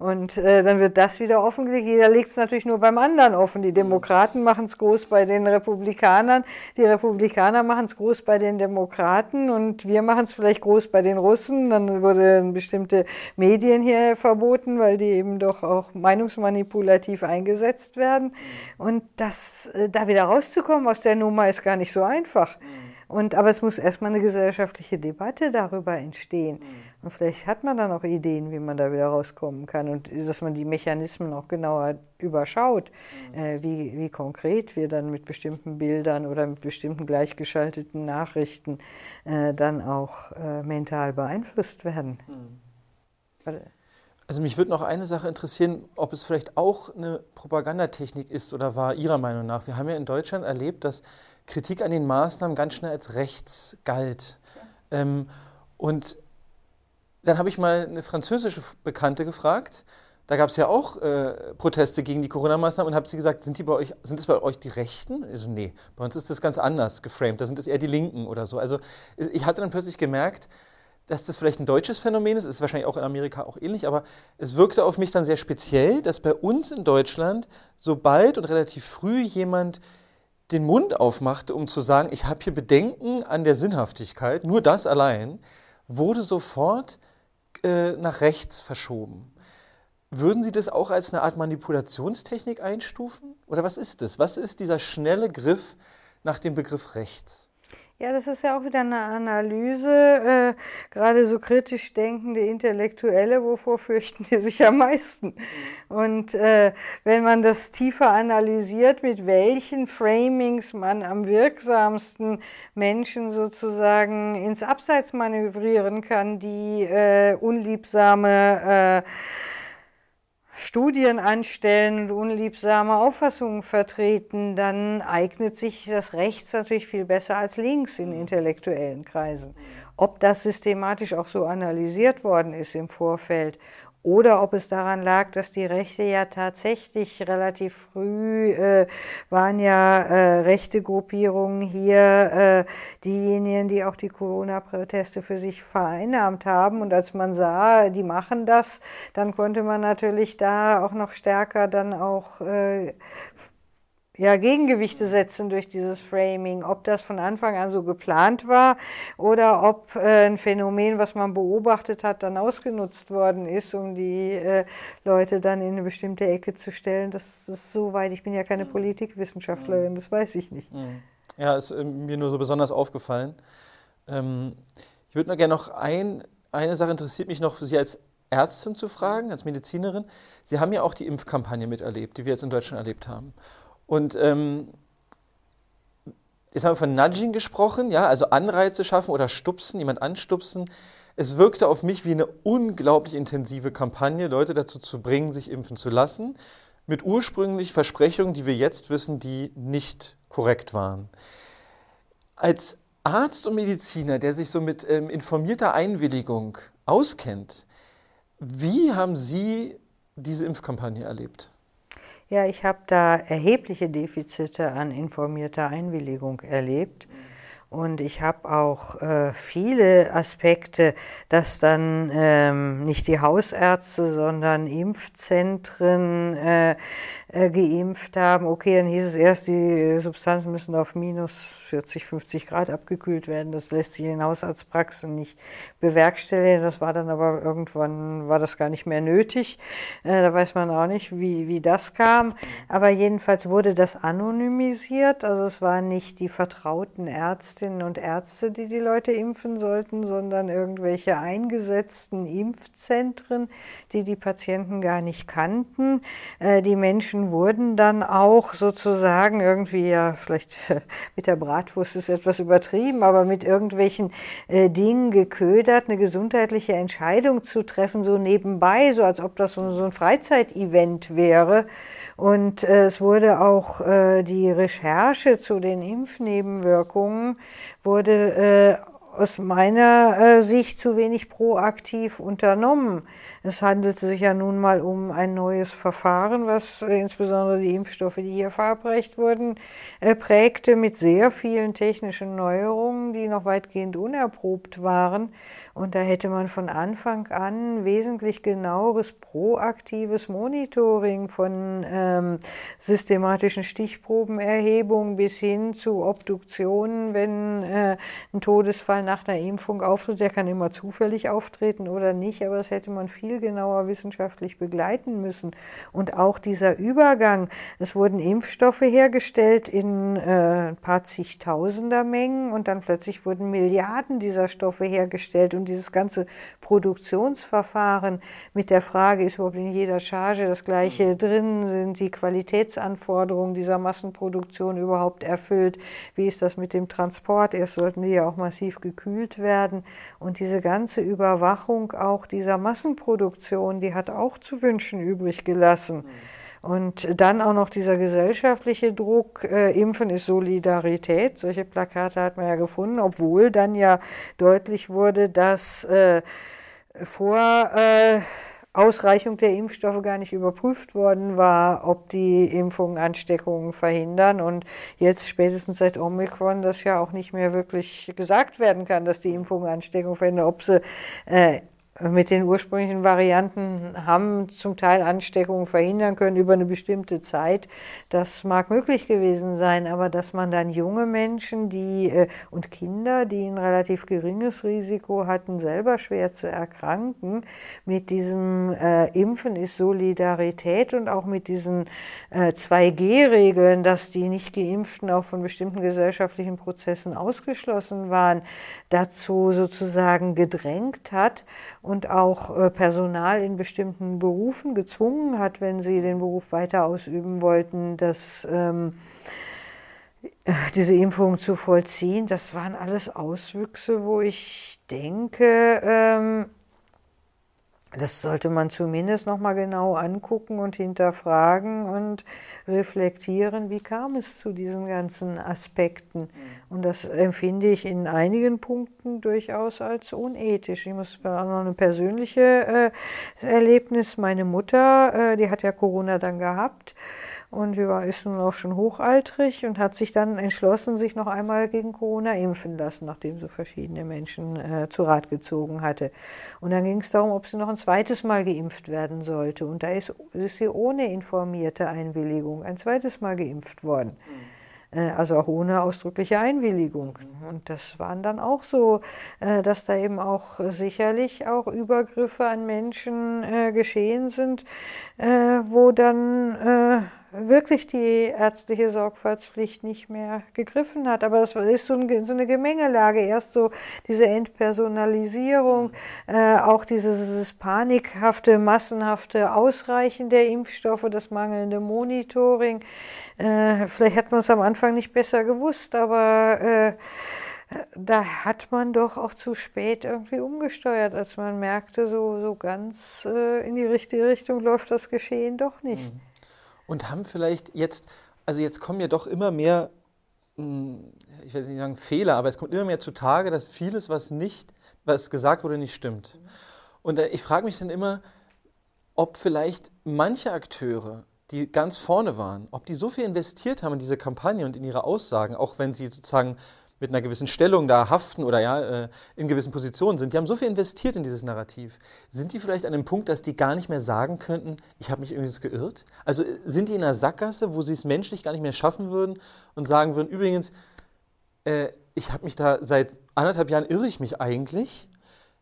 Und äh, dann wird das wieder offengelegt. Jeder legt es natürlich nur beim anderen offen. Die Demokraten machen es groß bei den Republikanern, die Republikaner machen es groß bei den Demokraten und wir machen es vielleicht groß bei den Russen. Dann wurden bestimmte Medien hier verboten, weil die eben doch auch meinungsmanipulativ eingesetzt werden. Und das, äh, da wieder rauszukommen aus der Nummer ist gar nicht so einfach. Und, aber es muss erstmal eine gesellschaftliche Debatte darüber entstehen. Mhm. Und vielleicht hat man dann auch Ideen, wie man da wieder rauskommen kann und dass man die Mechanismen auch genauer überschaut, mhm. äh, wie, wie konkret wir dann mit bestimmten Bildern oder mit bestimmten gleichgeschalteten Nachrichten äh, dann auch äh, mental beeinflusst werden. Mhm. Also mich würde noch eine Sache interessieren, ob es vielleicht auch eine Propagandatechnik ist oder war Ihrer Meinung nach. Wir haben ja in Deutschland erlebt, dass Kritik an den Maßnahmen ganz schnell als rechts galt. Ähm, und dann habe ich mal eine französische Bekannte gefragt. Da gab es ja auch äh, Proteste gegen die Corona-Maßnahmen und habe sie gesagt, sind die bei euch, sind das bei euch die Rechten? Also nee, bei uns ist das ganz anders geframed. Da sind es eher die Linken oder so. Also ich hatte dann plötzlich gemerkt, dass das vielleicht ein deutsches Phänomen ist, ist wahrscheinlich auch in Amerika auch ähnlich, aber es wirkte auf mich dann sehr speziell, dass bei uns in Deutschland sobald und relativ früh jemand den Mund aufmachte, um zu sagen, ich habe hier Bedenken an der Sinnhaftigkeit, nur das allein, wurde sofort äh, nach rechts verschoben. Würden Sie das auch als eine Art Manipulationstechnik einstufen? Oder was ist das? Was ist dieser schnelle Griff nach dem Begriff rechts? Ja, das ist ja auch wieder eine Analyse. Äh, gerade so kritisch denkende Intellektuelle, wovor fürchten die sich am meisten? Und äh, wenn man das tiefer analysiert, mit welchen Framings man am wirksamsten Menschen sozusagen ins Abseits manövrieren kann, die äh, unliebsame äh, Studien anstellen und unliebsame Auffassungen vertreten, dann eignet sich das rechts natürlich viel besser als links in intellektuellen Kreisen. Ob das systematisch auch so analysiert worden ist im Vorfeld oder ob es daran lag, dass die Rechte ja tatsächlich relativ früh äh, waren ja äh, rechte Gruppierungen hier, äh, diejenigen, die auch die Corona-Proteste für sich vereinnahmt haben. Und als man sah, die machen das, dann konnte man natürlich da auch noch stärker dann auch äh, ja, Gegengewichte setzen durch dieses Framing, ob das von Anfang an so geplant war oder ob äh, ein Phänomen, was man beobachtet hat, dann ausgenutzt worden ist, um die äh, Leute dann in eine bestimmte Ecke zu stellen. Das ist so weit. Ich bin ja keine Politikwissenschaftlerin, das weiß ich nicht. Mhm. Ja, ist äh, mir nur so besonders aufgefallen. Ähm, ich würde noch gerne noch ein, eine Sache interessiert mich noch für Sie als Ärztin zu fragen, als Medizinerin. Sie haben ja auch die Impfkampagne miterlebt, die wir jetzt in Deutschland erlebt haben. Und ähm, jetzt haben wir von Nudging gesprochen, ja, also Anreize schaffen oder stupsen, jemand anstupsen. Es wirkte auf mich wie eine unglaublich intensive Kampagne, Leute dazu zu bringen, sich impfen zu lassen, mit ursprünglich Versprechungen, die wir jetzt wissen, die nicht korrekt waren. Als Arzt und Mediziner, der sich so mit ähm, informierter Einwilligung auskennt, wie haben Sie diese Impfkampagne erlebt? Ja, ich habe da erhebliche Defizite an informierter Einwilligung erlebt. Und ich habe auch äh, viele Aspekte, dass dann ähm, nicht die Hausärzte, sondern Impfzentren äh, äh, geimpft haben. Okay, dann hieß es erst, die Substanzen müssen auf minus 40, 50 Grad abgekühlt werden. Das lässt sich in Hausarztpraxen nicht bewerkstelligen. Das war dann aber irgendwann, war das gar nicht mehr nötig. Äh, da weiß man auch nicht, wie, wie das kam. Aber jedenfalls wurde das anonymisiert. Also es waren nicht die vertrauten Ärztinnen und Ärzte, die die Leute impfen sollten, sondern irgendwelche eingesetzten Impfzentren, die die Patienten gar nicht kannten. Äh, die Menschen wurden dann auch sozusagen irgendwie, ja, vielleicht mit der Bratwurst ist etwas übertrieben, aber mit irgendwelchen äh, Dingen geködert, eine gesundheitliche Entscheidung zu treffen, so nebenbei, so als ob das so, so ein Freizeitevent wäre. Und äh, es wurde auch äh, die Recherche zu den Impfnebenwirkungen wurde äh, aus meiner äh, Sicht zu wenig proaktiv unternommen. Es handelte sich ja nun mal um ein neues Verfahren, was äh, insbesondere die Impfstoffe, die hier verabreicht wurden, äh, prägte mit sehr vielen technischen Neuerungen, die noch weitgehend unerprobt waren. Und da hätte man von Anfang an wesentlich genaueres proaktives Monitoring von ähm, systematischen Stichprobenerhebungen bis hin zu Obduktionen, wenn äh, ein Todesfall nach einer Impfung auftritt. Der kann immer zufällig auftreten oder nicht, aber das hätte man viel genauer wissenschaftlich begleiten müssen. Und auch dieser Übergang, es wurden Impfstoffe hergestellt in äh, ein paar zigtausender Mengen und dann plötzlich wurden Milliarden dieser Stoffe hergestellt. Und und dieses ganze Produktionsverfahren mit der Frage, ist überhaupt in jeder Charge das Gleiche drin? Sind die Qualitätsanforderungen dieser Massenproduktion überhaupt erfüllt? Wie ist das mit dem Transport? Erst sollten die ja auch massiv gekühlt werden. Und diese ganze Überwachung auch dieser Massenproduktion, die hat auch zu wünschen übrig gelassen. Mhm. Und dann auch noch dieser gesellschaftliche Druck, äh, Impfen ist Solidarität. Solche Plakate hat man ja gefunden, obwohl dann ja deutlich wurde, dass äh, vor äh, Ausreichung der Impfstoffe gar nicht überprüft worden war, ob die Impfungen Ansteckungen verhindern. Und jetzt spätestens seit Omikron das ja auch nicht mehr wirklich gesagt werden kann, dass die Impfungen Ansteckungen verhindern, ob sie äh, mit den ursprünglichen Varianten haben zum Teil Ansteckungen verhindern können über eine bestimmte Zeit. Das mag möglich gewesen sein, aber dass man dann junge Menschen die, äh, und Kinder, die ein relativ geringes Risiko hatten, selber schwer zu erkranken, mit diesem äh, Impfen ist Solidarität und auch mit diesen äh, 2G-Regeln, dass die nicht geimpften auch von bestimmten gesellschaftlichen Prozessen ausgeschlossen waren, dazu sozusagen gedrängt hat und auch äh, Personal in bestimmten Berufen gezwungen hat, wenn sie den Beruf weiter ausüben wollten, dass ähm, äh, diese Impfung zu vollziehen. Das waren alles Auswüchse, wo ich denke, ähm, das sollte man zumindest noch mal genau angucken und hinterfragen und reflektieren, wie kam es zu diesen ganzen Aspekten. Und das empfinde ich in einigen Punkten durchaus als unethisch. Ich muss auch noch eine persönliche äh, Erlebnis. Meine Mutter, äh, die hat ja Corona dann gehabt und sie war, ist nun auch schon hochaltrig und hat sich dann entschlossen, sich noch einmal gegen Corona impfen lassen, nachdem sie verschiedene Menschen äh, zu Rat gezogen hatte. Und dann ging es darum, ob sie noch ein zweites Mal geimpft werden sollte. Und da ist, ist sie ohne informierte Einwilligung ein zweites Mal geimpft worden. Mhm. Also auch ohne ausdrückliche Einwilligung. Und das waren dann auch so, äh, dass da eben auch sicherlich auch Übergriffe an Menschen äh, geschehen sind, wo dann wirklich die ärztliche Sorgfaltspflicht nicht mehr gegriffen hat. Aber das ist so, ein, so eine Gemengelage. Erst so diese Entpersonalisierung, äh, auch dieses panikhafte, massenhafte Ausreichen der Impfstoffe, das mangelnde Monitoring. Äh, vielleicht hat man es am Anfang nicht besser gewusst, aber äh, da hat man doch auch zu spät irgendwie umgesteuert, als man merkte, so, so ganz äh, in die richtige Richtung läuft das Geschehen doch nicht. Mhm und haben vielleicht jetzt, also jetzt kommen ja doch immer mehr, hm, ich will nicht sagen Fehler, aber es kommt immer mehr zutage, dass vieles, was nicht, was gesagt wurde, nicht stimmt. Und äh, ich frage mich dann immer, ob vielleicht manche Akteure, die ganz vorne waren, ob die so viel investiert haben in diese Kampagne und in ihre Aussagen, auch wenn sie sozusagen mit einer gewissen Stellung da haften oder ja äh, in gewissen Positionen sind, die haben so viel investiert in dieses Narrativ. Sind die vielleicht an dem Punkt, dass die gar nicht mehr sagen könnten, ich habe mich irgendwie geirrt? Also äh, sind die in einer Sackgasse, wo sie es menschlich gar nicht mehr schaffen würden und sagen würden, übrigens, äh, ich habe mich da seit anderthalb Jahren irre ich mich eigentlich.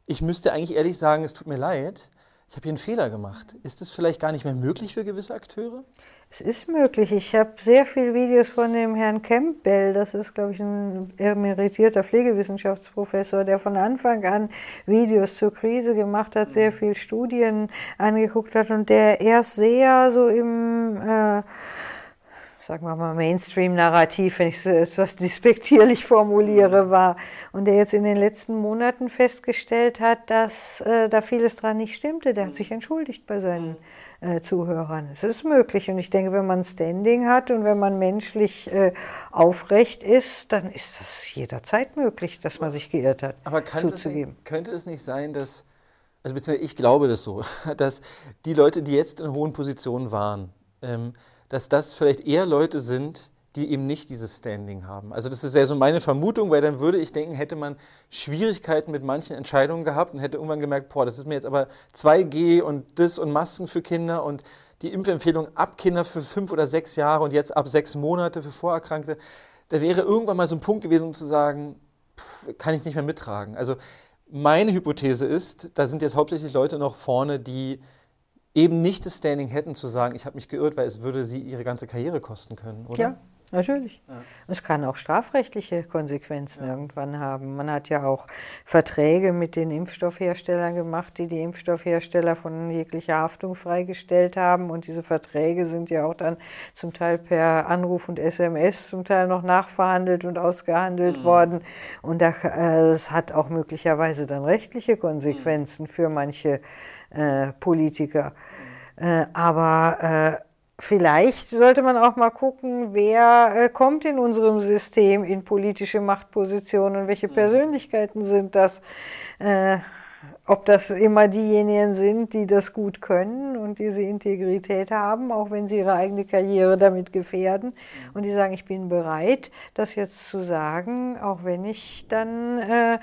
Ich müsste eigentlich ehrlich sagen, es tut mir leid ich habe hier einen Fehler gemacht. Ist es vielleicht gar nicht mehr möglich für gewisse Akteure? Es ist möglich. Ich habe sehr viele Videos von dem Herrn Campbell, das ist, glaube ich, ein emeritierter Pflegewissenschaftsprofessor, der von Anfang an Videos zur Krise gemacht hat, sehr viele Studien angeguckt hat und der erst sehr so im... Äh, sagen wir mal, Mainstream-Narrativ, wenn ich es etwas despektierlich formuliere, war. Und der jetzt in den letzten Monaten festgestellt hat, dass äh, da vieles dran nicht stimmte. Der hat sich entschuldigt bei seinen äh, Zuhörern. Es ist möglich. Und ich denke, wenn man Standing hat und wenn man menschlich äh, aufrecht ist, dann ist das jederzeit möglich, dass man sich geirrt hat. Aber zuzugeben. Es, könnte es nicht sein, dass, also beziehungsweise ich glaube das so, dass die Leute, die jetzt in hohen Positionen waren, ähm, dass das vielleicht eher Leute sind, die eben nicht dieses Standing haben. Also das ist ja so meine Vermutung, weil dann würde ich denken, hätte man Schwierigkeiten mit manchen Entscheidungen gehabt und hätte irgendwann gemerkt, boah, das ist mir jetzt aber 2G und das und Masken für Kinder und die Impfempfehlung ab Kinder für fünf oder sechs Jahre und jetzt ab sechs Monate für Vorerkrankte. Da wäre irgendwann mal so ein Punkt gewesen, um zu sagen, pff, kann ich nicht mehr mittragen. Also meine Hypothese ist, da sind jetzt hauptsächlich Leute noch vorne, die eben nicht das Standing hätten zu sagen, ich habe mich geirrt, weil es würde sie ihre ganze Karriere kosten können, oder? Ja, natürlich. Ja. Es kann auch strafrechtliche Konsequenzen ja. irgendwann haben. Man hat ja auch Verträge mit den Impfstoffherstellern gemacht, die die Impfstoffhersteller von jeglicher Haftung freigestellt haben. Und diese Verträge sind ja auch dann zum Teil per Anruf und SMS zum Teil noch nachverhandelt und ausgehandelt mhm. worden. Und das äh, hat auch möglicherweise dann rechtliche Konsequenzen mhm. für manche äh, Politiker. Äh, aber äh, vielleicht sollte man auch mal gucken, wer äh, kommt in unserem System in politische Machtpositionen und welche mhm. Persönlichkeiten sind das. Äh, ob das immer diejenigen sind, die das gut können und diese Integrität haben, auch wenn sie ihre eigene Karriere damit gefährden. Mhm. Und die sagen, ich bin bereit, das jetzt zu sagen, auch wenn ich dann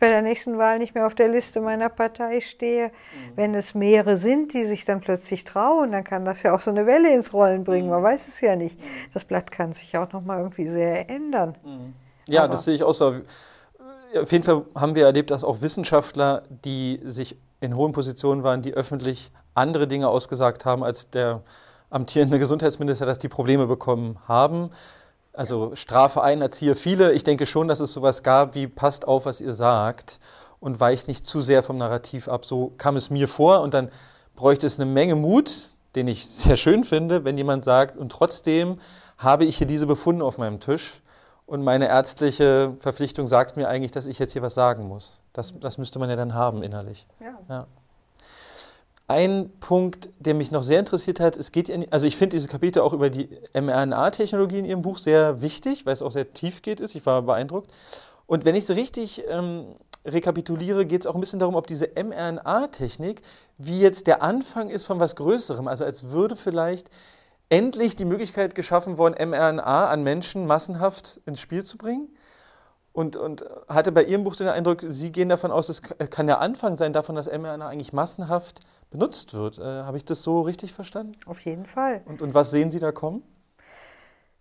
bei der nächsten Wahl nicht mehr auf der Liste meiner Partei stehe. Mhm. Wenn es mehrere sind, die sich dann plötzlich trauen, dann kann das ja auch so eine Welle ins Rollen bringen. Man weiß es ja nicht. Das Blatt kann sich auch noch mal irgendwie sehr ändern. Mhm. Ja, Aber das sehe ich auch so. Auf jeden Fall haben wir erlebt, dass auch Wissenschaftler, die sich in hohen Positionen waren, die öffentlich andere Dinge ausgesagt haben als der amtierende Gesundheitsminister, dass die Probleme bekommen haben. Also Strafe ein, erziehe viele. Ich denke schon, dass es sowas gab wie passt auf, was ihr sagt und weicht nicht zu sehr vom Narrativ ab. So kam es mir vor und dann bräuchte es eine Menge Mut, den ich sehr schön finde, wenn jemand sagt, und trotzdem habe ich hier diese Befunde auf meinem Tisch und meine ärztliche Verpflichtung sagt mir eigentlich, dass ich jetzt hier was sagen muss. Das, das müsste man ja dann haben innerlich. Ja. ja. Ein Punkt, der mich noch sehr interessiert hat, es geht, in, also ich finde dieses Kapitel auch über die mRNA-Technologie in Ihrem Buch sehr wichtig, weil es auch sehr tief geht ist. Ich war beeindruckt. Und wenn ich es richtig ähm, rekapituliere, geht es auch ein bisschen darum, ob diese mRNA-Technik wie jetzt der Anfang ist von was Größerem. Also als würde vielleicht endlich die Möglichkeit geschaffen worden, mRNA an Menschen massenhaft ins Spiel zu bringen. Und, und hatte bei Ihrem Buch den Eindruck, Sie gehen davon aus, es kann der Anfang sein davon, dass mRNA eigentlich massenhaft benutzt wird. Äh, Habe ich das so richtig verstanden? Auf jeden Fall. Und, und was sehen Sie da kommen?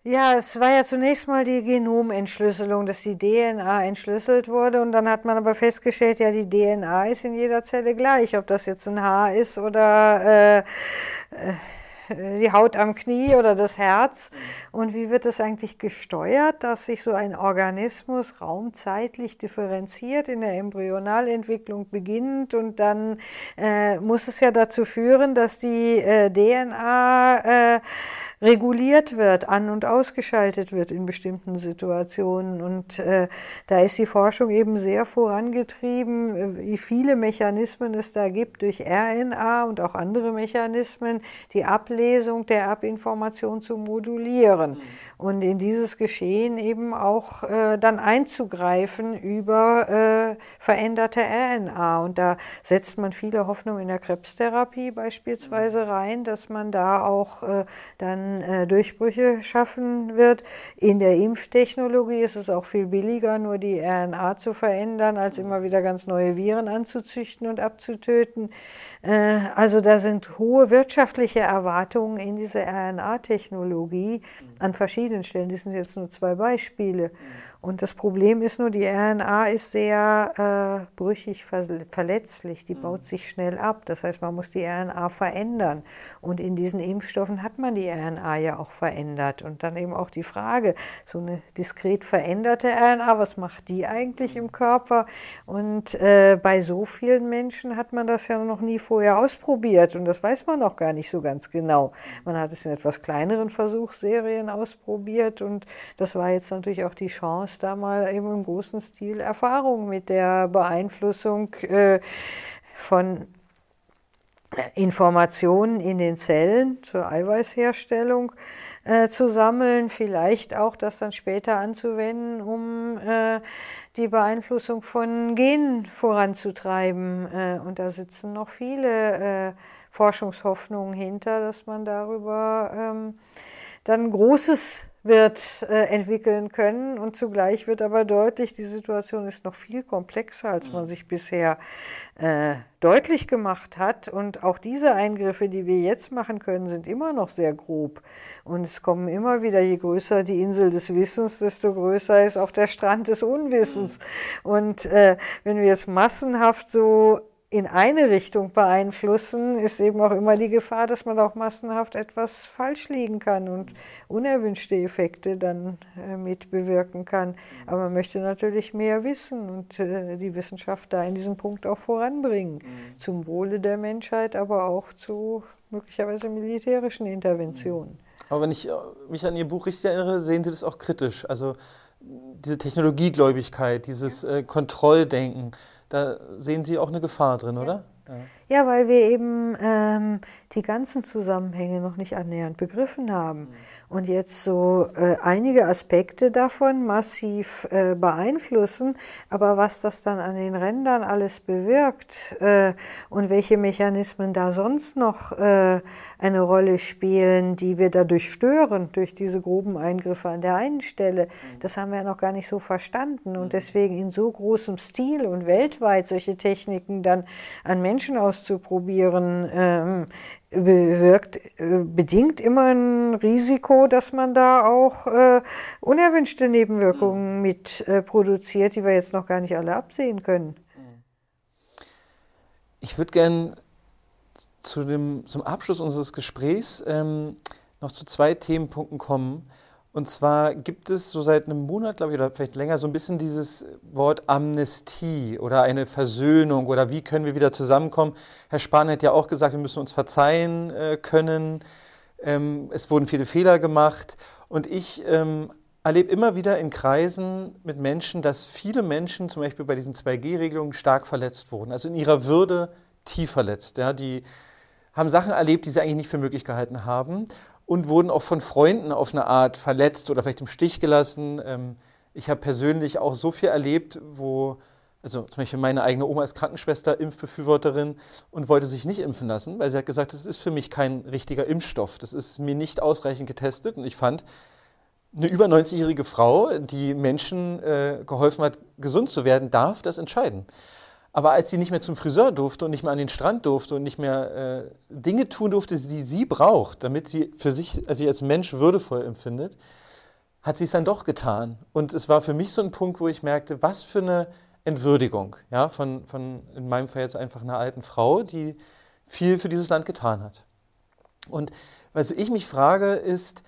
Ja, es war ja zunächst mal die Genomentschlüsselung, dass die DNA entschlüsselt wurde und dann hat man aber festgestellt, ja, die DNA ist in jeder Zelle gleich, ob das jetzt ein Haar ist oder äh, äh, die Haut am Knie oder das Herz. Und wie wird es eigentlich gesteuert, dass sich so ein Organismus raumzeitlich differenziert in der Embryonalentwicklung beginnt und dann äh, muss es ja dazu führen, dass die äh, DNA äh, reguliert wird, an- und ausgeschaltet wird in bestimmten Situationen. Und äh, da ist die Forschung eben sehr vorangetrieben, wie viele Mechanismen es da gibt durch RNA und auch andere Mechanismen, die Ablesung der Erbinformation zu modulieren. Mhm. Und in dieses Geschehen eben auch äh, dann einzugreifen über äh, veränderte RNA. Und da setzt man viele Hoffnung in der Krebstherapie beispielsweise mhm. rein, dass man da auch äh, dann äh, Durchbrüche schaffen wird. In der Impftechnologie ist es auch viel billiger, nur die RNA zu verändern, als immer wieder ganz neue Viren anzuzüchten und abzutöten. Äh, also da sind hohe wirtschaftliche Erwartungen in diese RNA-Technologie an verschiedenen Stellen. Das sind jetzt nur zwei Beispiele. Und das Problem ist nur, die RNA ist sehr äh, brüchig, verletzlich, die baut sich schnell ab. Das heißt, man muss die RNA verändern. Und in diesen Impfstoffen hat man die RNA ja auch verändert. Und dann eben auch die Frage, so eine diskret veränderte RNA, was macht die eigentlich im Körper? Und äh, bei so vielen Menschen hat man das ja noch nie vorher ausprobiert. Und das weiß man noch gar nicht so ganz genau. Man hat es in etwas kleineren Versuchsserien ausprobiert. Und das war jetzt natürlich auch die Chance, da mal eben im großen Stil Erfahrung mit der Beeinflussung äh, von Informationen in den Zellen zur Eiweißherstellung äh, zu sammeln, vielleicht auch das dann später anzuwenden, um äh, die Beeinflussung von Genen voranzutreiben. Äh, und da sitzen noch viele äh, Forschungshoffnungen hinter, dass man darüber ähm, dann Großes wird äh, entwickeln können. Und zugleich wird aber deutlich, die Situation ist noch viel komplexer, als man mhm. sich bisher äh, deutlich gemacht hat. Und auch diese Eingriffe, die wir jetzt machen können, sind immer noch sehr grob. Und es kommen immer wieder, je größer die Insel des Wissens, desto größer ist auch der Strand des Unwissens. Mhm. Und äh, wenn wir jetzt massenhaft so in eine Richtung beeinflussen, ist eben auch immer die Gefahr, dass man auch massenhaft etwas falsch liegen kann und unerwünschte Effekte dann äh, mit bewirken kann. Aber man möchte natürlich mehr wissen und äh, die Wissenschaft da in diesem Punkt auch voranbringen, mhm. zum Wohle der Menschheit, aber auch zu möglicherweise militärischen Interventionen. Mhm. Aber wenn ich äh, mich an Ihr Buch richtig erinnere, sehen Sie das auch kritisch. Also diese Technologiegläubigkeit, dieses äh, Kontrolldenken da sehen Sie auch eine Gefahr drin, ja, oder? Ja, weil wir eben ähm, die ganzen Zusammenhänge noch nicht annähernd begriffen haben mhm. und jetzt so äh, einige Aspekte davon massiv äh, beeinflussen, aber was das dann an den Rändern alles bewirkt äh, und welche Mechanismen da sonst noch äh, eine Rolle spielen, die wir dadurch stören, durch diese groben Eingriffe an der einen Stelle, mhm. das haben wir noch gar nicht so verstanden und mhm. deswegen in so großem Stil und weltweit solche Techniken dann an Menschen auszuprobieren, ähm, bewirkt, äh, bedingt immer ein Risiko, dass man da auch äh, unerwünschte Nebenwirkungen mhm. mit äh, produziert, die wir jetzt noch gar nicht alle absehen können. Ich würde gerne zu zum Abschluss unseres Gesprächs ähm, noch zu zwei Themenpunkten kommen. Und zwar gibt es so seit einem Monat, glaube ich, oder vielleicht länger, so ein bisschen dieses Wort Amnestie oder eine Versöhnung oder wie können wir wieder zusammenkommen. Herr Spahn hat ja auch gesagt, wir müssen uns verzeihen äh, können. Ähm, es wurden viele Fehler gemacht. Und ich ähm, erlebe immer wieder in Kreisen mit Menschen, dass viele Menschen zum Beispiel bei diesen 2G-Regelungen stark verletzt wurden, also in ihrer Würde tief verletzt. Ja, die haben Sachen erlebt, die sie eigentlich nicht für möglich gehalten haben und wurden auch von Freunden auf eine Art verletzt oder vielleicht im Stich gelassen. Ähm, ich habe persönlich auch so viel erlebt, wo, also zum Beispiel meine eigene Oma ist Krankenschwester, Impfbefürworterin und wollte sich nicht impfen lassen, weil sie hat gesagt, das ist für mich kein richtiger Impfstoff. Das ist mir nicht ausreichend getestet und ich fand, eine über 90-jährige Frau, die Menschen äh, geholfen hat, gesund zu werden, darf das entscheiden. Aber als sie nicht mehr zum Friseur durfte und nicht mehr an den Strand durfte und nicht mehr äh, Dinge tun durfte, die sie braucht, damit sie für sich, also sich als Mensch würdevoll empfindet, hat sie es dann doch getan. Und es war für mich so ein Punkt, wo ich merkte, was für eine Entwürdigung ja, von, von in meinem Fall jetzt einfach einer alten Frau, die viel für dieses Land getan hat. Und was ich mich frage, ist,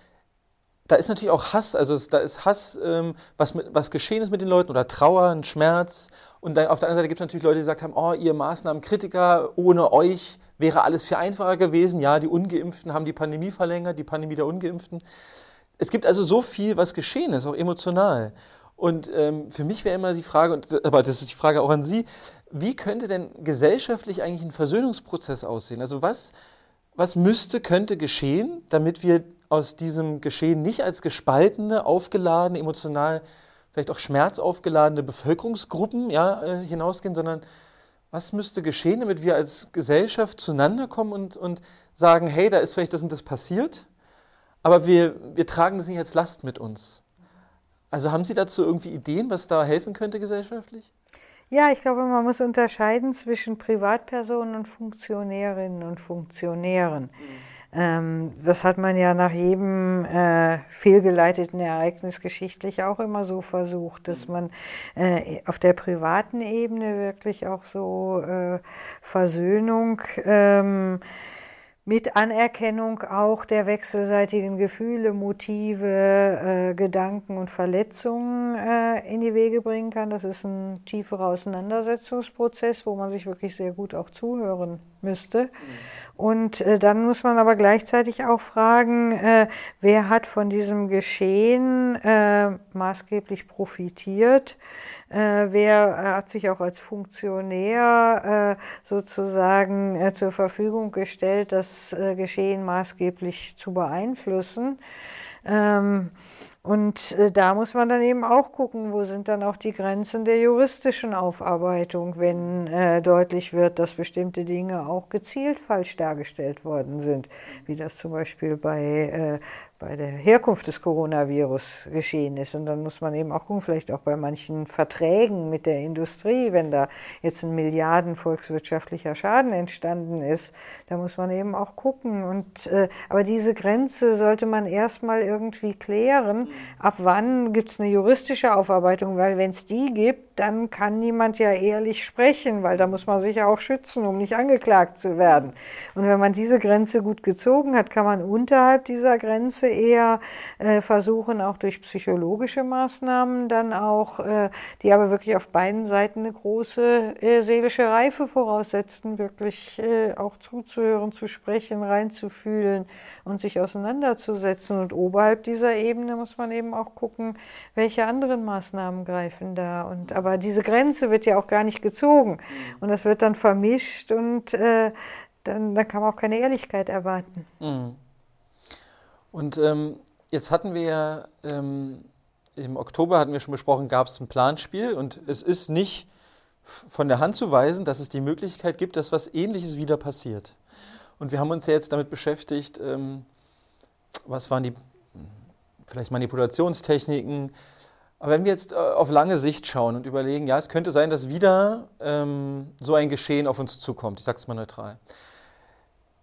da ist natürlich auch Hass, also es, da ist Hass, ähm, was, was geschehen ist mit den Leuten oder Trauer, ein Schmerz. Und dann auf der anderen Seite gibt es natürlich Leute, die gesagt haben, oh, ihr Maßnahmenkritiker, ohne euch wäre alles viel einfacher gewesen. Ja, die Ungeimpften haben die Pandemie verlängert, die Pandemie der Ungeimpften. Es gibt also so viel, was geschehen ist, auch emotional. Und ähm, für mich wäre immer die Frage, und, aber das ist die Frage auch an Sie, wie könnte denn gesellschaftlich eigentlich ein Versöhnungsprozess aussehen? Also was, was müsste, könnte geschehen, damit wir aus diesem Geschehen nicht als gespaltene, aufgeladene, emotional vielleicht auch schmerzaufgeladene Bevölkerungsgruppen ja, äh, hinausgehen, sondern was müsste geschehen, damit wir als Gesellschaft zueinander kommen und, und sagen, hey, da ist vielleicht das und das passiert, aber wir, wir tragen das nicht als Last mit uns. Also haben Sie dazu irgendwie Ideen, was da helfen könnte gesellschaftlich? Ja, ich glaube, man muss unterscheiden zwischen Privatpersonen und Funktionärinnen und Funktionären. Mhm. Ähm, das hat man ja nach jedem äh, fehlgeleiteten Ereignis geschichtlich auch immer so versucht, dass man äh, auf der privaten Ebene wirklich auch so äh, Versöhnung ähm, mit Anerkennung auch der wechselseitigen Gefühle, Motive, äh, Gedanken und Verletzungen äh, in die Wege bringen kann. Das ist ein tieferer Auseinandersetzungsprozess, wo man sich wirklich sehr gut auch zuhören müsste. Mhm. Und äh, dann muss man aber gleichzeitig auch fragen, äh, wer hat von diesem Geschehen äh, maßgeblich profitiert? Äh, wer hat sich auch als Funktionär äh, sozusagen äh, zur Verfügung gestellt, das Geschehen maßgeblich zu beeinflussen? Ähm, und äh, da muss man dann eben auch gucken, wo sind dann auch die Grenzen der juristischen Aufarbeitung, wenn äh, deutlich wird, dass bestimmte Dinge auch gezielt falsch dargestellt worden sind, wie das zum Beispiel bei, äh, bei der Herkunft des Coronavirus geschehen ist. Und dann muss man eben auch gucken, vielleicht auch bei manchen Verträgen mit der Industrie, wenn da jetzt ein Milliarden volkswirtschaftlicher Schaden entstanden ist, da muss man eben auch gucken. Und, äh, aber diese Grenze sollte man erstmal irgendwie klären. Ab wann gibt es eine juristische Aufarbeitung? Weil wenn es die gibt, dann kann niemand ja ehrlich sprechen, weil da muss man sich ja auch schützen, um nicht angeklagt zu werden. Und wenn man diese Grenze gut gezogen hat, kann man unterhalb dieser Grenze eher äh, versuchen, auch durch psychologische Maßnahmen dann auch, äh, die aber wirklich auf beiden Seiten eine große äh, seelische Reife voraussetzen, wirklich äh, auch zuzuhören, zu sprechen, reinzufühlen und sich auseinanderzusetzen. Und oberhalb dieser Ebene muss man eben auch gucken, welche anderen Maßnahmen greifen da. Und, aber diese Grenze wird ja auch gar nicht gezogen. Und das wird dann vermischt und äh, dann, dann kann man auch keine Ehrlichkeit erwarten. Mhm. Und ähm, jetzt hatten wir ja ähm, im Oktober, hatten wir schon besprochen, gab es ein Planspiel und es ist nicht von der Hand zu weisen, dass es die Möglichkeit gibt, dass was Ähnliches wieder passiert. Und wir haben uns ja jetzt damit beschäftigt, ähm, was waren die vielleicht Manipulationstechniken. Aber wenn wir jetzt äh, auf lange Sicht schauen und überlegen, ja, es könnte sein, dass wieder ähm, so ein Geschehen auf uns zukommt, ich sage es mal neutral.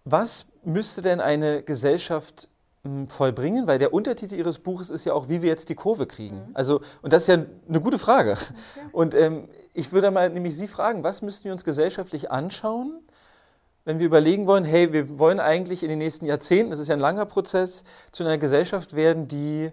Was müsste denn eine Gesellschaft vollbringen? Weil der Untertitel Ihres Buches ist ja auch, wie wir jetzt die Kurve kriegen. Mhm. Also, und das ist ja eine gute Frage. Und ähm, ich würde mal nämlich Sie fragen, was müssten wir uns gesellschaftlich anschauen, wenn wir überlegen wollen, hey, wir wollen eigentlich in den nächsten Jahrzehnten, das ist ja ein langer Prozess, zu einer Gesellschaft werden, die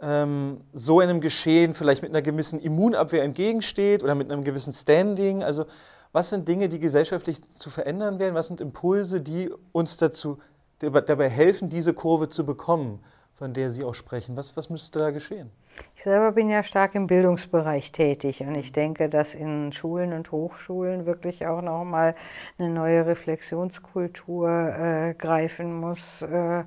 ähm, so einem Geschehen vielleicht mit einer gewissen Immunabwehr entgegensteht oder mit einem gewissen Standing. Also was sind Dinge, die gesellschaftlich zu verändern werden? Was sind Impulse, die uns dazu dabei helfen, diese Kurve zu bekommen, von der Sie auch sprechen? Was, was müsste da geschehen? Ich selber bin ja stark im Bildungsbereich tätig und ich denke, dass in Schulen und Hochschulen wirklich auch nochmal eine neue Reflexionskultur äh, greifen muss äh,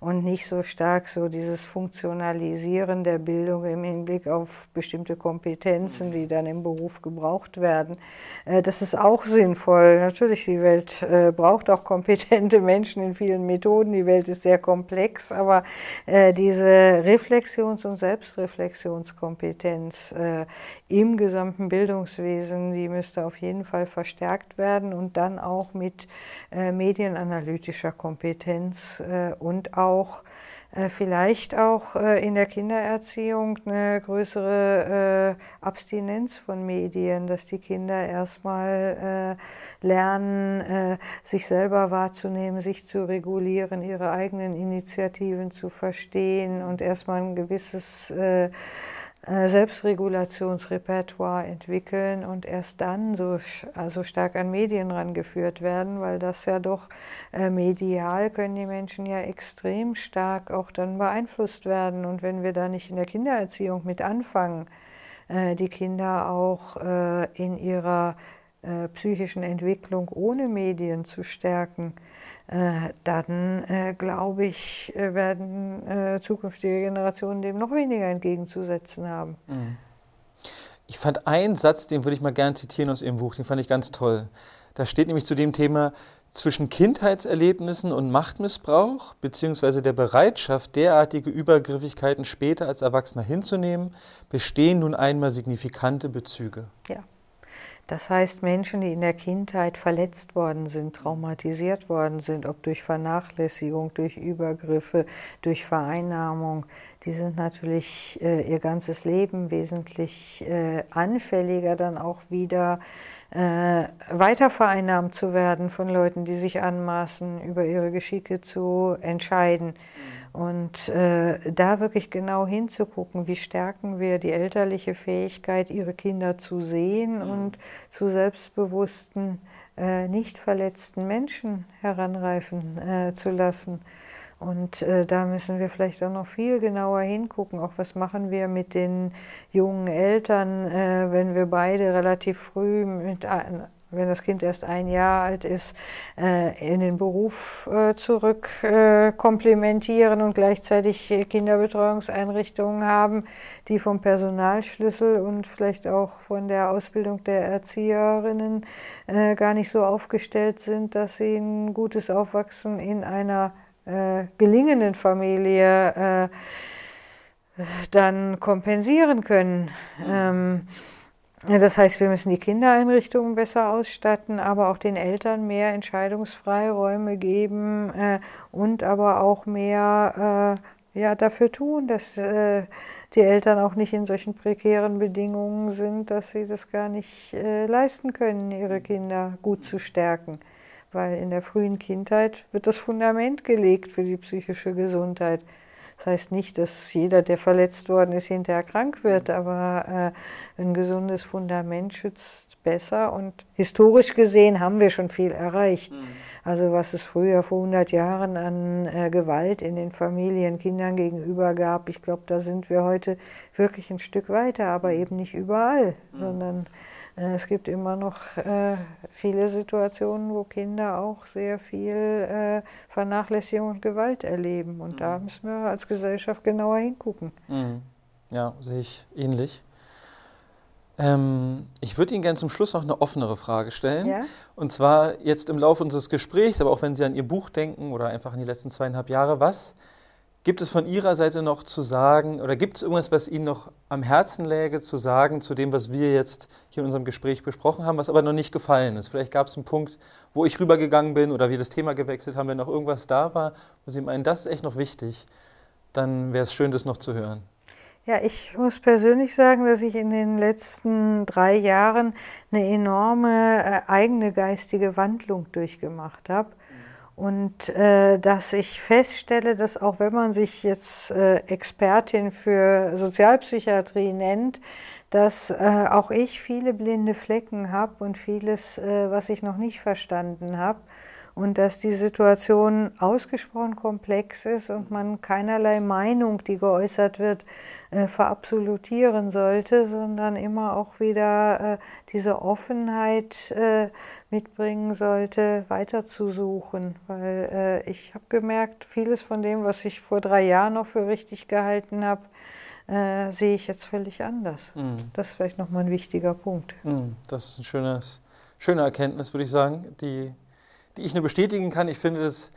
und nicht so stark so dieses Funktionalisieren der Bildung im Hinblick auf bestimmte Kompetenzen, die dann im Beruf gebraucht werden. Äh, das ist auch sinnvoll. Natürlich, die Welt äh, braucht auch kompetente Menschen in vielen Methoden. Die Welt ist sehr komplex, aber äh, diese Reflexions- und Selbstreflexion Reflexionskompetenz äh, im gesamten Bildungswesen, die müsste auf jeden Fall verstärkt werden und dann auch mit äh, medienanalytischer Kompetenz äh, und auch vielleicht auch äh, in der Kindererziehung eine größere äh, Abstinenz von Medien, dass die Kinder erstmal lernen, sich selber wahrzunehmen, sich zu regulieren, ihre eigenen Initiativen zu verstehen und erstmal ein gewisses äh, Selbstregulationsrepertoire entwickeln und erst dann so also stark an Medien rangeführt werden, weil das ja doch äh, medial können die Menschen ja extrem stark auch dann beeinflusst werden. Und wenn wir da nicht in der Kindererziehung mit anfangen, äh, die Kinder auch äh, in ihrer äh, psychischen Entwicklung ohne Medien zu stärken, äh, dann äh, glaube ich, werden zukünftige Generationen dem noch weniger entgegenzusetzen haben. Mhm. Ich fand einen Satz, den würde ich mal gerne zitieren aus Ihrem Buch, den fand ich ganz toll. Da steht nämlich zu dem Thema, zwischen Kindheitserlebnissen und Machtmissbrauch beziehungsweise der Bereitschaft, derartige Übergriffigkeiten später als Erwachsener hinzunehmen, bestehen nun einmal signifikante Bezüge. Ja. Das heißt, Menschen, die in der Kindheit verletzt worden sind, traumatisiert worden sind, ob durch Vernachlässigung, durch Übergriffe, durch Vereinnahmung, die sind natürlich äh, ihr ganzes Leben wesentlich äh, anfälliger, dann auch wieder äh, weiter vereinnahmt zu werden von Leuten, die sich anmaßen, über ihre Geschicke zu entscheiden. Mhm. Und äh, da wirklich genau hinzugucken, wie stärken wir die elterliche Fähigkeit, ihre Kinder zu sehen mhm. und zu selbstbewussten, äh, nicht verletzten Menschen heranreifen äh, zu lassen. Und äh, da müssen wir vielleicht auch noch viel genauer hingucken. Auch was machen wir mit den jungen Eltern, äh, wenn wir beide relativ früh mit wenn das Kind erst ein Jahr alt ist, äh, in den Beruf äh, zurück äh, komplementieren und gleichzeitig Kinderbetreuungseinrichtungen haben, die vom Personalschlüssel und vielleicht auch von der Ausbildung der Erzieherinnen gar nicht so aufgestellt sind, dass sie ein gutes Aufwachsen in einer gelingenden Familie dann kompensieren können. Ähm, das heißt, wir müssen die Kindereinrichtungen besser ausstatten, aber auch den Eltern mehr Entscheidungsfreiräume geben äh, und aber auch mehr äh, ja, dafür tun, dass äh, die Eltern auch nicht in solchen prekären Bedingungen sind, dass sie das gar nicht äh, leisten können, ihre Kinder gut zu stärken. Weil in der frühen Kindheit wird das Fundament gelegt für die psychische Gesundheit. Das heißt nicht, dass jeder, der verletzt worden ist, hinterher krank wird, aber äh, ein gesundes Fundament schützt besser. Und historisch gesehen haben wir schon viel erreicht. Mhm. Also was es früher vor 100 Jahren an äh, Gewalt in den Familien Kindern gegenüber gab, ich glaube, da sind wir heute wirklich ein Stück weiter, aber eben nicht überall, mhm. sondern es gibt immer noch äh, viele Situationen, wo Kinder auch sehr viel äh, Vernachlässigung und Gewalt erleben. Und mhm. da müssen wir als Gesellschaft genauer hingucken. Mhm. Ja, sehe ich ähnlich. Ähm, ich würde Ihnen gerne zum Schluss noch eine offenere Frage stellen. Ja? Und zwar jetzt im Laufe unseres Gesprächs, aber auch wenn Sie an Ihr Buch denken oder einfach an die letzten zweieinhalb Jahre, was gibt es von Ihrer Seite noch zu sagen oder gibt es irgendwas, was Ihnen noch am Herzen läge, zu sagen zu dem, was wir jetzt hier in unserem Gespräch besprochen haben, was aber noch nicht gefallen ist? Vielleicht gab es einen Punkt, wo ich rübergegangen bin oder wir das Thema gewechselt haben, wenn noch irgendwas da war, wo Sie meinen, das ist echt noch wichtig, dann wäre es schön, das noch zu hören. Ja, ich muss persönlich sagen, dass ich in den letzten drei Jahren eine enorme äh, eigene geistige Wandlung durchgemacht habe. Und äh, dass ich feststelle, dass auch wenn man sich jetzt äh, Expertin für Sozialpsychiatrie nennt, dass äh, auch ich viele blinde Flecken habe und vieles, äh, was ich noch nicht verstanden habe und dass die Situation ausgesprochen komplex ist und man keinerlei Meinung, die geäußert wird, äh, verabsolutieren sollte, sondern immer auch wieder äh, diese Offenheit äh, mitbringen sollte, weiterzusuchen. Weil äh, ich habe gemerkt, vieles von dem, was ich vor drei Jahren noch für richtig gehalten habe, äh, sehe ich jetzt völlig anders. Mhm. Das ist vielleicht nochmal ein wichtiger Punkt. Mhm. Das ist ein schönes, schöne Erkenntnis, würde ich sagen, die die ich nur bestätigen kann. Ich finde, das,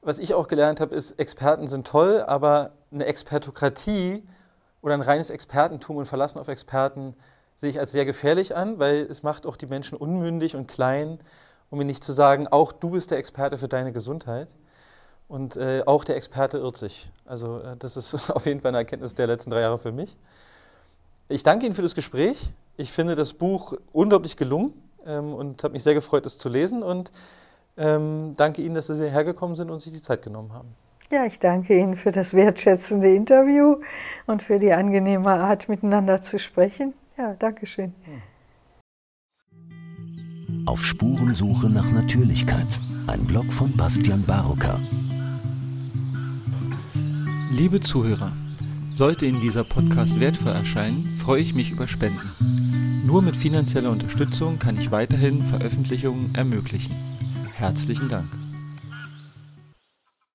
was ich auch gelernt habe, ist, Experten sind toll, aber eine Expertokratie oder ein reines Expertentum und Verlassen auf Experten sehe ich als sehr gefährlich an, weil es macht auch die Menschen unmündig und klein, um mir nicht zu sagen, auch du bist der Experte für deine Gesundheit. Und äh, auch der Experte irrt sich. Also äh, das ist auf jeden Fall eine Erkenntnis der letzten drei Jahre für mich. Ich danke Ihnen für das Gespräch. Ich finde das Buch unglaublich gelungen ähm, und habe mich sehr gefreut, es zu lesen. Und ähm, danke Ihnen, dass Sie hergekommen sind und sich die Zeit genommen haben. Ja, ich danke Ihnen für das wertschätzende Interview und für die angenehme Art, miteinander zu sprechen. Ja, danke schön. Auf Spurensuche nach Natürlichkeit. Ein Blog von Bastian Barocker. Liebe Zuhörer, sollte Ihnen dieser Podcast wertvoll erscheinen, freue ich mich über Spenden. Nur mit finanzieller Unterstützung kann ich weiterhin Veröffentlichungen ermöglichen. Herzlichen Dank.